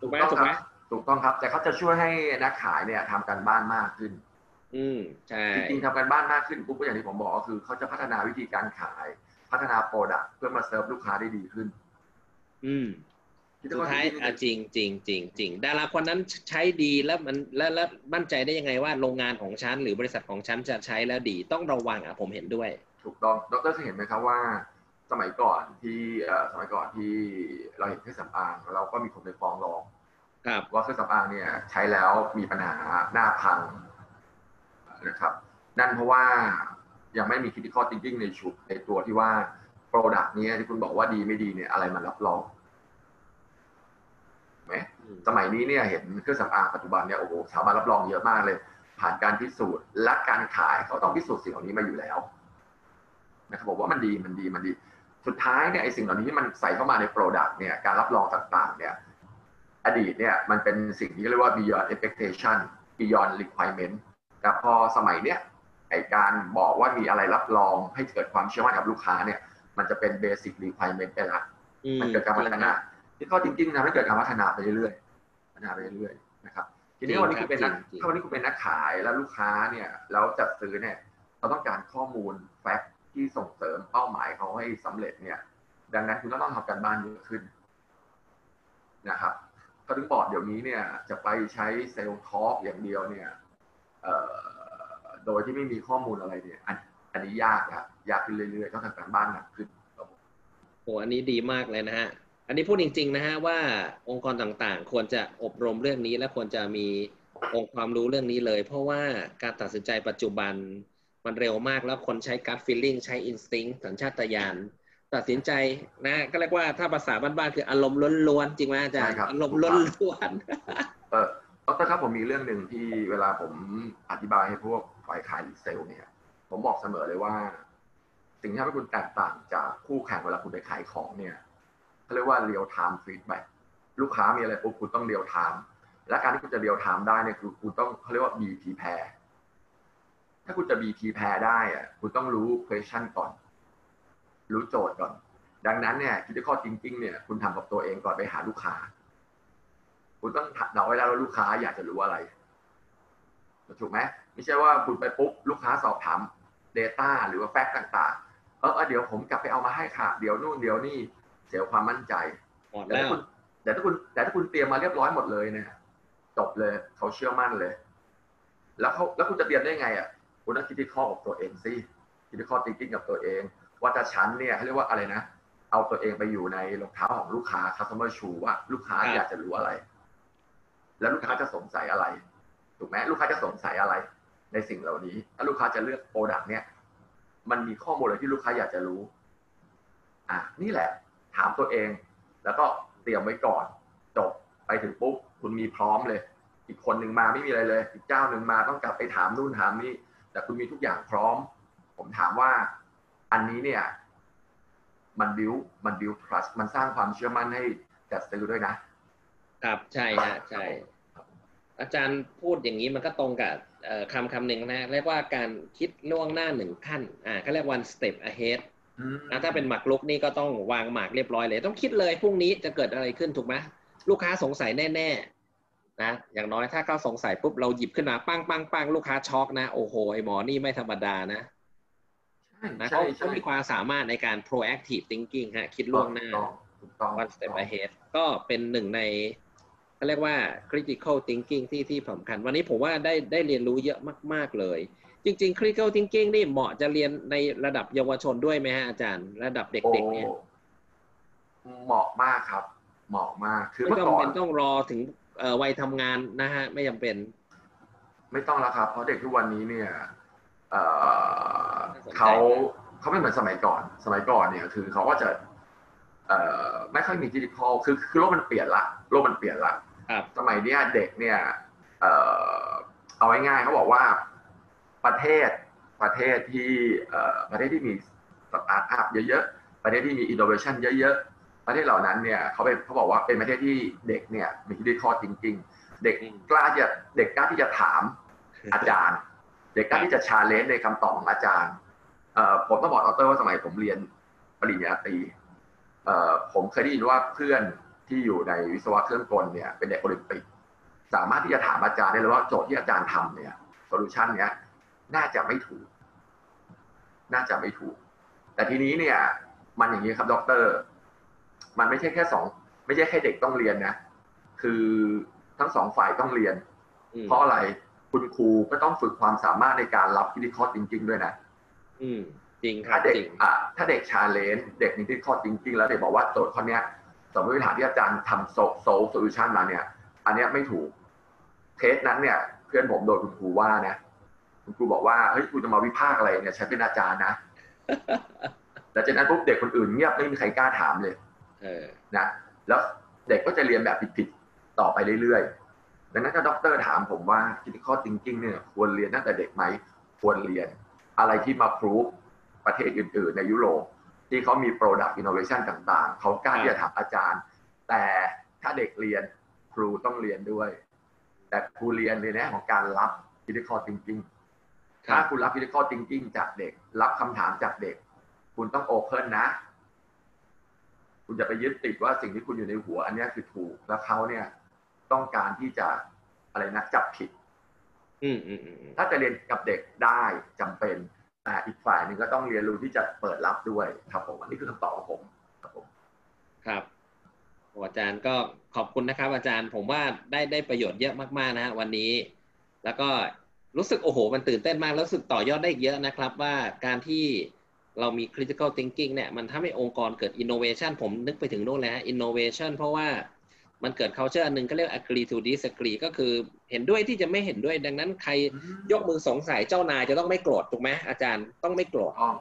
ถูกไหมถูกไหมถูกต้องครับ แต่เขาจะช่วยให้นักขายเนี่ยทำการบ้านมากขึ้น อืมใช่จริงๆทำการบ้านมากขึ้นปุ๊บก็อย่างที่ผมบอกก็คือเขาจะพัฒนาวิธีการขาย พัฒนา product เพื่อมาเซิร์ฟลูกค้าได้ดีขึ้น อืมสุดท้ายอะจริงจริงจริงจริงดาราคนนั้นใช้ดีแล้วมันแล้วแล้วมั่นใจได้ยังไงว่าโรงงานของฉันหรือบริษัทของฉันจะใช้แล้วดีต้องระวังอะผมเห็นด้วย ถูกต้องดรเคยเห็นไหมครับว่า สมัยก่อนที่สมัยก่อนที่เราเห็นเครื่องสำอางเราก็มีคนไปฟ้องร้องครับว่าเครื่องสำอางเนี่ยใช้แล้วมีปัญหาหน้าพังนะครับ นั่นเพราะว่ายังไม่มี critical thinking ในชุดในตัวที่ว่า product นี้ที่คุณบอกว่าดีไม่ดีเนี่ยอะไรมันรับรองไหมสมัยนี้เนี่ยเห็นเครื่องสำอางปัจจุบันเนี่ยโอ้โหสามารถรับรองเยอะมากเลย ผ่านการพิสูจน์และการขายเขาต้องพิสูจน์สิ่งเหล่านี้มาอยู่แล้วนะครับบอกว่ามันดีมันดีมันดี สุดท้ายเนี่ยไอ้สิ่งเหล่านี้ที่มันใส่เข้ามาใน Product เนี่ยการรับรองต่างๆเนี่ยอดีตเนี่ยมันเป็นสิ่งที่เรียกว่า beyond expectation beyond requirement แต่พอสมัยเนี้ยไอการบอกว่ามีอะไรรับรองให้เกิดความเชื่อมั่นกับลูกค้าเนี่ย มันจะเป็น basic requirement ไปละมันเกิดการพัฒนาที่ข้อจริงๆทำให้เกิดการพัฒนาไปเรื่อยๆพัฒนาไปเรื่อยๆนะครับทีนี้วันนี้คุณเป็นนักถ้าวันนี้คุณเป็นนักขายแล้วลูกค้าเนี่ยแล้วจัดซื้อเนี่ยเราต้องการข้อมูลแฟกต์ ที่ส่งเสริมเป้าหมายเขาให้สำเร็จเนี่ย ดังนั้นคุณต้องทำการบ้านเยอะขึ้นนะครับก็ถึงบอกเดี๋ยวนี้เนี่ยจะไปใช้เซลล์ทอล์กอย่างเดียวเนี่ยโดยที่ไม่มีข้อมูลอะไรเนี่ยอันนี้ยากครับยากขึ้นเรื่อยๆต้องทำการบ้านหนักขึ้นโอ้อันนี้ดีมากเลยนะฮะอันนี้พูดจริง ๆ นะฮะว่าองค์กรต่างๆ ควรจะอบรมเรื่องนี้และควรจะมีองค์ความรู้เรื่องนี้เลย เพราะว่าการตัดสินใจปัจจุบัน มันเร็วมากแล้วคนใช้การ feeling ใช้ instinct สัญชาตญาณตัดสินใจนะ ก็เรียกว่าถ้าภาษาบ้านๆคืออารมณ์ล้วนๆจริงไหมอาจารย์อารมณ์ล้วนๆเออดรครับผมมีเรื่องหนึ่งที่เวลาผมอธิบายให้พวกฝ่ายขายเซลล์เนี่ย ผมบอกเสมอเลยว่า สิ่งที่ทำให้คุณแตกต่างจากคู่แข่งเวลาคุณไปขายของเนี่ยเขาเรียกว่า real time feedback ลูกค้ามีอะไรปุ๊บคุณต้อง real time และการที่คุณจะ real time ได้เนี่ยคือคุณต้องเขาเรียกว่า BP pair ถ้าคุณจะ BP pair ได้อะคุณต้องรู้ question ก่อน รู้โจทย์ก่อน ดังนั้นเนี่ย critical thinking เนี่ย คุณทำกับตัวเองก่อนไปหาลูกค้า คุณต้องเดาไว้แล้วว่าลูกค้าอยากจะรู้อะไร ถูกไหมไม่ใช่ว่าคุณไปปุ๊บลูกค้าสอบถาม Data หรือว่าแฟกต์ต่าง ๆ เออเดี๋ยวผมกลับไปเอามาให้ค่ะ เดี๋ยวนู่นเดี๋ยวนี่เสียความมั่นใจหมดแล้วแต่ถ้าคุณแต่ถ้าคุณเตรียมมาเรียบร้อยหมดเลยเนี่ยจบเลยเขาเชื่อมั่นเลย แล้วเขาแล้วคุณจะเตรียมได้ไงอะ คุณต้องคิดที่ข้อกับตัวเองสิคิดที่ข้อ thinking กับตัวเอง ว่าถ้าฉันเนี่ยเขาเรียกว่าอะไรนะ เอาตัวเองไปอยู่ในรองเท้าของลูกค้า customer shoe ว่าลูกค้าครับอยากจะรู้อะไร แล้วลูกค้าจะสงสัยอะไร ถูกไหมลูกค้าจะสงสัยอะไร ในสิ่งเหล่านี้ ถ้าลูกค้าจะเลือก product เนี่ย มันมีข้อมูลอะไรที่ลูกค้าอยากจะรู้ อะนี่แหละ ถามตัวเอง แล้วก็เตรียมไว้ก่อนจบไปถึงปุ๊บคุณมีพร้อมเลย อีกคนหนึ่งมาไม่มีอะไรเลย อีกเจ้าหนึ่งมาต้องกลับไปถามนู่นถามนี่ แต่คุณมีทุกอย่างพร้อม ผมถามว่าอันนี้เนี่ยมันบิวมันบิว trust มันสร้างความเชื่อมั่นให้จัดซื้อด้วยนะ ครับใช่ฮะใช่ อาจารย์พูดอย่างนี้มันก็ตรงกับเอ่อคำคำหนึ่งนะเรียกว่าการคิดล่วงหน้าหนึ่งขั้น อ่าเขาเรียก one step ahead อืมนะถ้าเป็นหมากรุกนี่ก็ต้องวางหมากเรียบร้อยเลย ต้องคิดเลยพรุ่งนี้จะเกิดอะไรขึ้นถูกไหมลูกค้าสงสัยแน่ๆ นะอย่างน้อยถ้าเขาสงสัยปุ๊บเราหยิบขึ้นมาปังปังปังลูกค้าช็อกนะโอ้โหไอหมอนี่ไม่ธรรมดานะใช่นะใช่เขาใช่เขามีความสามารถในการ proactive thinking ฮะคิดล่วงหน้าถูกต้องถูกต้อง one step ahead ก็เป็นหนึ่งในเขาเรียกว่า critical thinking ที่ที่สำคัญ วันนี้ผมว่าได้ได้เรียนรู้เยอะมาก ๆ เลย จริง ๆ critical thinking นี่เหมาะจะเรียนในระดับเยาวชนด้วยไหมฮะอาจารย์ ระดับเด็ก ๆ เนี่ยโอ้เหมาะมากครับ เหมาะมากคือไม่เมื่อจำก่อเป็นนต้องรอถึงเอ่อ วัยทำงานนะฮะไม่จำเป็น ไม่ต้องแล้วครับเพราะเด็กทุกวันนี้เนี่ยเอ่อน่าสนใจเขาเขาไม่เหมือนสมัยก่อน สมัยก่อนเนี่ยคือเขาก็จะเอ่อไม่ค่อยมี critical คือคือโลกมันเปลี่ยนละโลกมันเปลี่ยนละครับสมัยเนี้ยเด็กเนี่ยเอ่อเอาง่ายๆเขาบอกว่าประเทศประเทศที่เอ่อประเทศที่มีสตาร์ทอัพเยอะๆ ประเทศที่มีอินโนเวชันเยอะๆ ประเทศเหล่านั้นเนี่ยเขาเป็นเขาบอกว่าเป็นประเทศที่เด็กเนี่ยมี critical thinking เด็กอืมกล้าจะเด็กกล้าที่จะถามอาจารย์ เด็กกล้าที่จะ challenge ในคำตอบของอาจารย์เอ่อผมต้องบอกดรว่าสมัยผมเรียนปริญญาตรีเอ่อผมเคยได้ยินว่าเพื่อนที่อยู่ในวิศวะเครื่องกลเนี่ยเป็นเด็กโอลิมปิก สามารถที่จะถามอาจารย์ได้เลยว่าโจทย์ที่อาจารย์ทำเนี่ย solution เนี้ยน่าจะไม่ถูก น่าจะไม่ถูก แต่ทีนี้เนี่ย มันอย่างนี้ครับดอกเตอร์ มันไม่ใช่แค่สองไม่ใช่แค่เด็กต้องเรียนนะ คือทั้งสองฝ่ายต้องเรียนอืมเพราะอะไรคุณครูก็ต้องฝึกความสามารถในการ critical thinking ด้วยนะอืมจริงครัถ้าบเด็กจริงอะถ้าเด็ก challenge เด็กมี critical thinking แล้วเด็กบอกว่าโจทย์ข้อเนี้ยสมมติฐานที่อาจารย์ทำโซโซ solution มาเนี่ย อันเนี้ยไม่ถูกเคสนั้นเนี่ย เพื่อนผมโดนคุณครูว่านะคุณครูบอกว่าเฮ้ยคุณจะมาวิพากษ์อะไรเนี่ยฉันเป็นอาจารย์นะแล้วจากนั้นปุ๊บเด็กคนอื่นเงียบไม่มีใครกล้าถามเลยเออ นะแล้วเด็กก็จะเรียนแบบผิดๆต่อไปเรื่อยๆดังนั้นถ้าด็อกเตอร์ถามผมว่า critical thinking เนี่ยควรเรียนตั้งแต่เด็กไหมควรเรียน อะไรที่มาพรูฟประเทศอื่น ๆ ในยุโรปที่เขามี product innovation ต่างๆ เขากล้าที่จะถามอาจารย์ แต่ถ้าเด็กเรียนครูต้องเรียนด้วย แต่ครูเรียนในแง่ของการรับ critical thinking ครัถ้าบคุณรับ critical thinking จากเด็ก รับคำถามจากเด็ก คุณต้อง open นะ คุณจะไปยึดติดว่าสิ่งที่คุณอยู่ในหัว อันเนี้ยคือถูกแล้วเขาเนี่ย ต้องการที่จะอะไรนะจับผิด อืมอืมอืมอืมถ้าจะเรียนกับเด็กได้จำเป็นแต่อีกฝ่ายหนึ่งก็ต้องเรียนรู้ที่จะเปิดรับด้วยครับผมอันนี้คือคำตอบของผมครับผมครับโอ้อาจารย์ก็ขอบคุณนะครับ อาจารย์ผมว่าได้ได้ประโยชน์เยอะมากๆนะฮะวันนี้ แล้วก็รู้สึกโอ้โห มันตื่นเต้นมากแล้วรู้สึกต่อยอดได้อีกเยอะนะครับ ว่าการที่ เรามี critical thinking เนี่ยมันทำให้องค์กรเกิด innovation ผมนึกไปถึงโน่นเลยฮะ innovation เพราะว่ามันเกิด culture อันหนึ่งก็เรียก agree to disagree ก็คือเห็นด้วยที่จะไม่เห็นด้วยดังนั้นใครยกมือสงสัยเจ้านายจะต้องไม่โกรธถูกไหมอาจารย์ต้องไม่โกรธต้อง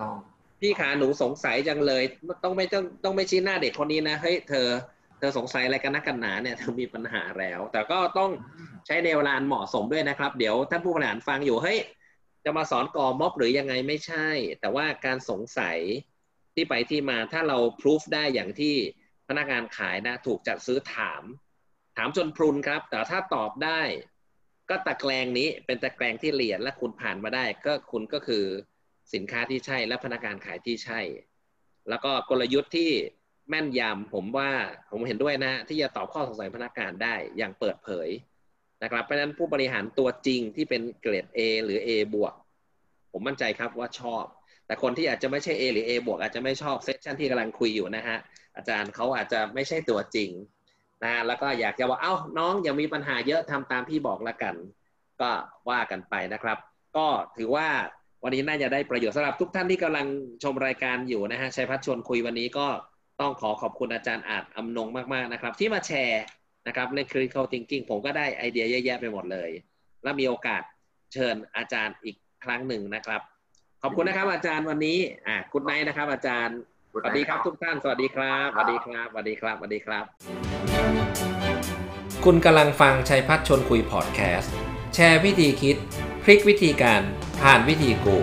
ต้องพี่ขาหนูสงสัยจังเลยต้องไม่ต้องต้องไม่ชี้หน้าเด็กคนนี้นะเฮ้ยเธอเธอสงสัยอะไรกันนักกันหนาเนี่ยเธอมีปัญหาแล้ว แต่ก็ต้องใช้ในเวลาเหมาะสมด้วยนะครับ เดี๋ยวท่านผู้บริหารฟังอยู่เฮ้ย จะมาสอนกอม็อบหรือยังไงไม่ใช่ แต่ว่าการสงสัยที่ไปที่มาถ้าเราพิสูจได้อย่างที่พนักงานขายนะถูกจัดซื้อถาม ถามจนพรุนครับ แต่ถ้าตอบได้ ก็ตะแกรงนี้เป็นตะแกรงที่เรียนและคุณผ่านมาได้ ก็คุณก็คือสินค้าที่ใช่และพนักงานขายที่ใช่ แล้วก็กลยุทธ์ที่แม่นยำผมว่าผมเห็นด้วยนะ ที่จะตอบข้อสงสัยพนักงานได้อย่างเปิดเผย นะครับเพราะฉะนั้นผู้บริหารตัวจริงที่เป็นเกรด A หรือ A บวกผมมั่นใจครับว่าชอบ แต่คนที่อาจจะไม่ใช่ A หรือ A บวกอาจจะไม่ชอบเซสชันที่กำลังคุยอยู่นะฮะอาจารย์เขาอาจจะไม่ใช่ตัวจริงนะแล้วก็อยากจะว่าเอ้าน้องอย่ามีปัญหาเยอะทำตามพี่บอกละกัน ก็ว่ากันไปนะครับ ก็ถือว่าวันนี้น่าจะได้ประโยชน์สำหรับทุกท่านที่กำลังชมรายการอยู่นะฮะชัยพัฒชวนคุยวันนี้ก็ต้องขอขอบคุณอาจารย์อาจอำนงมากๆนะครับ ที่มาแชร์ นะครับเรื่อง critical thinking ผมก็ได้ไอเดียเยอะแยะไปหมดเลย และมีโอกาสเชิญอาจารย์อีกครั้งหนึ่งนะครับ ขอบคุณนะครับอาจารย์วันนี้อ่าคุณไนนะครับ อาจารย์สวัสดีครับทุกท่านสวัสดีครับสวัสดีครับสวัสดีครับสวัสดีครับ คุณกำลังฟังชัยพัฒน์ชนคุยพอดแคสต์ แชร์วิธีคิด พลิกวิธีการผ่านวิธีกู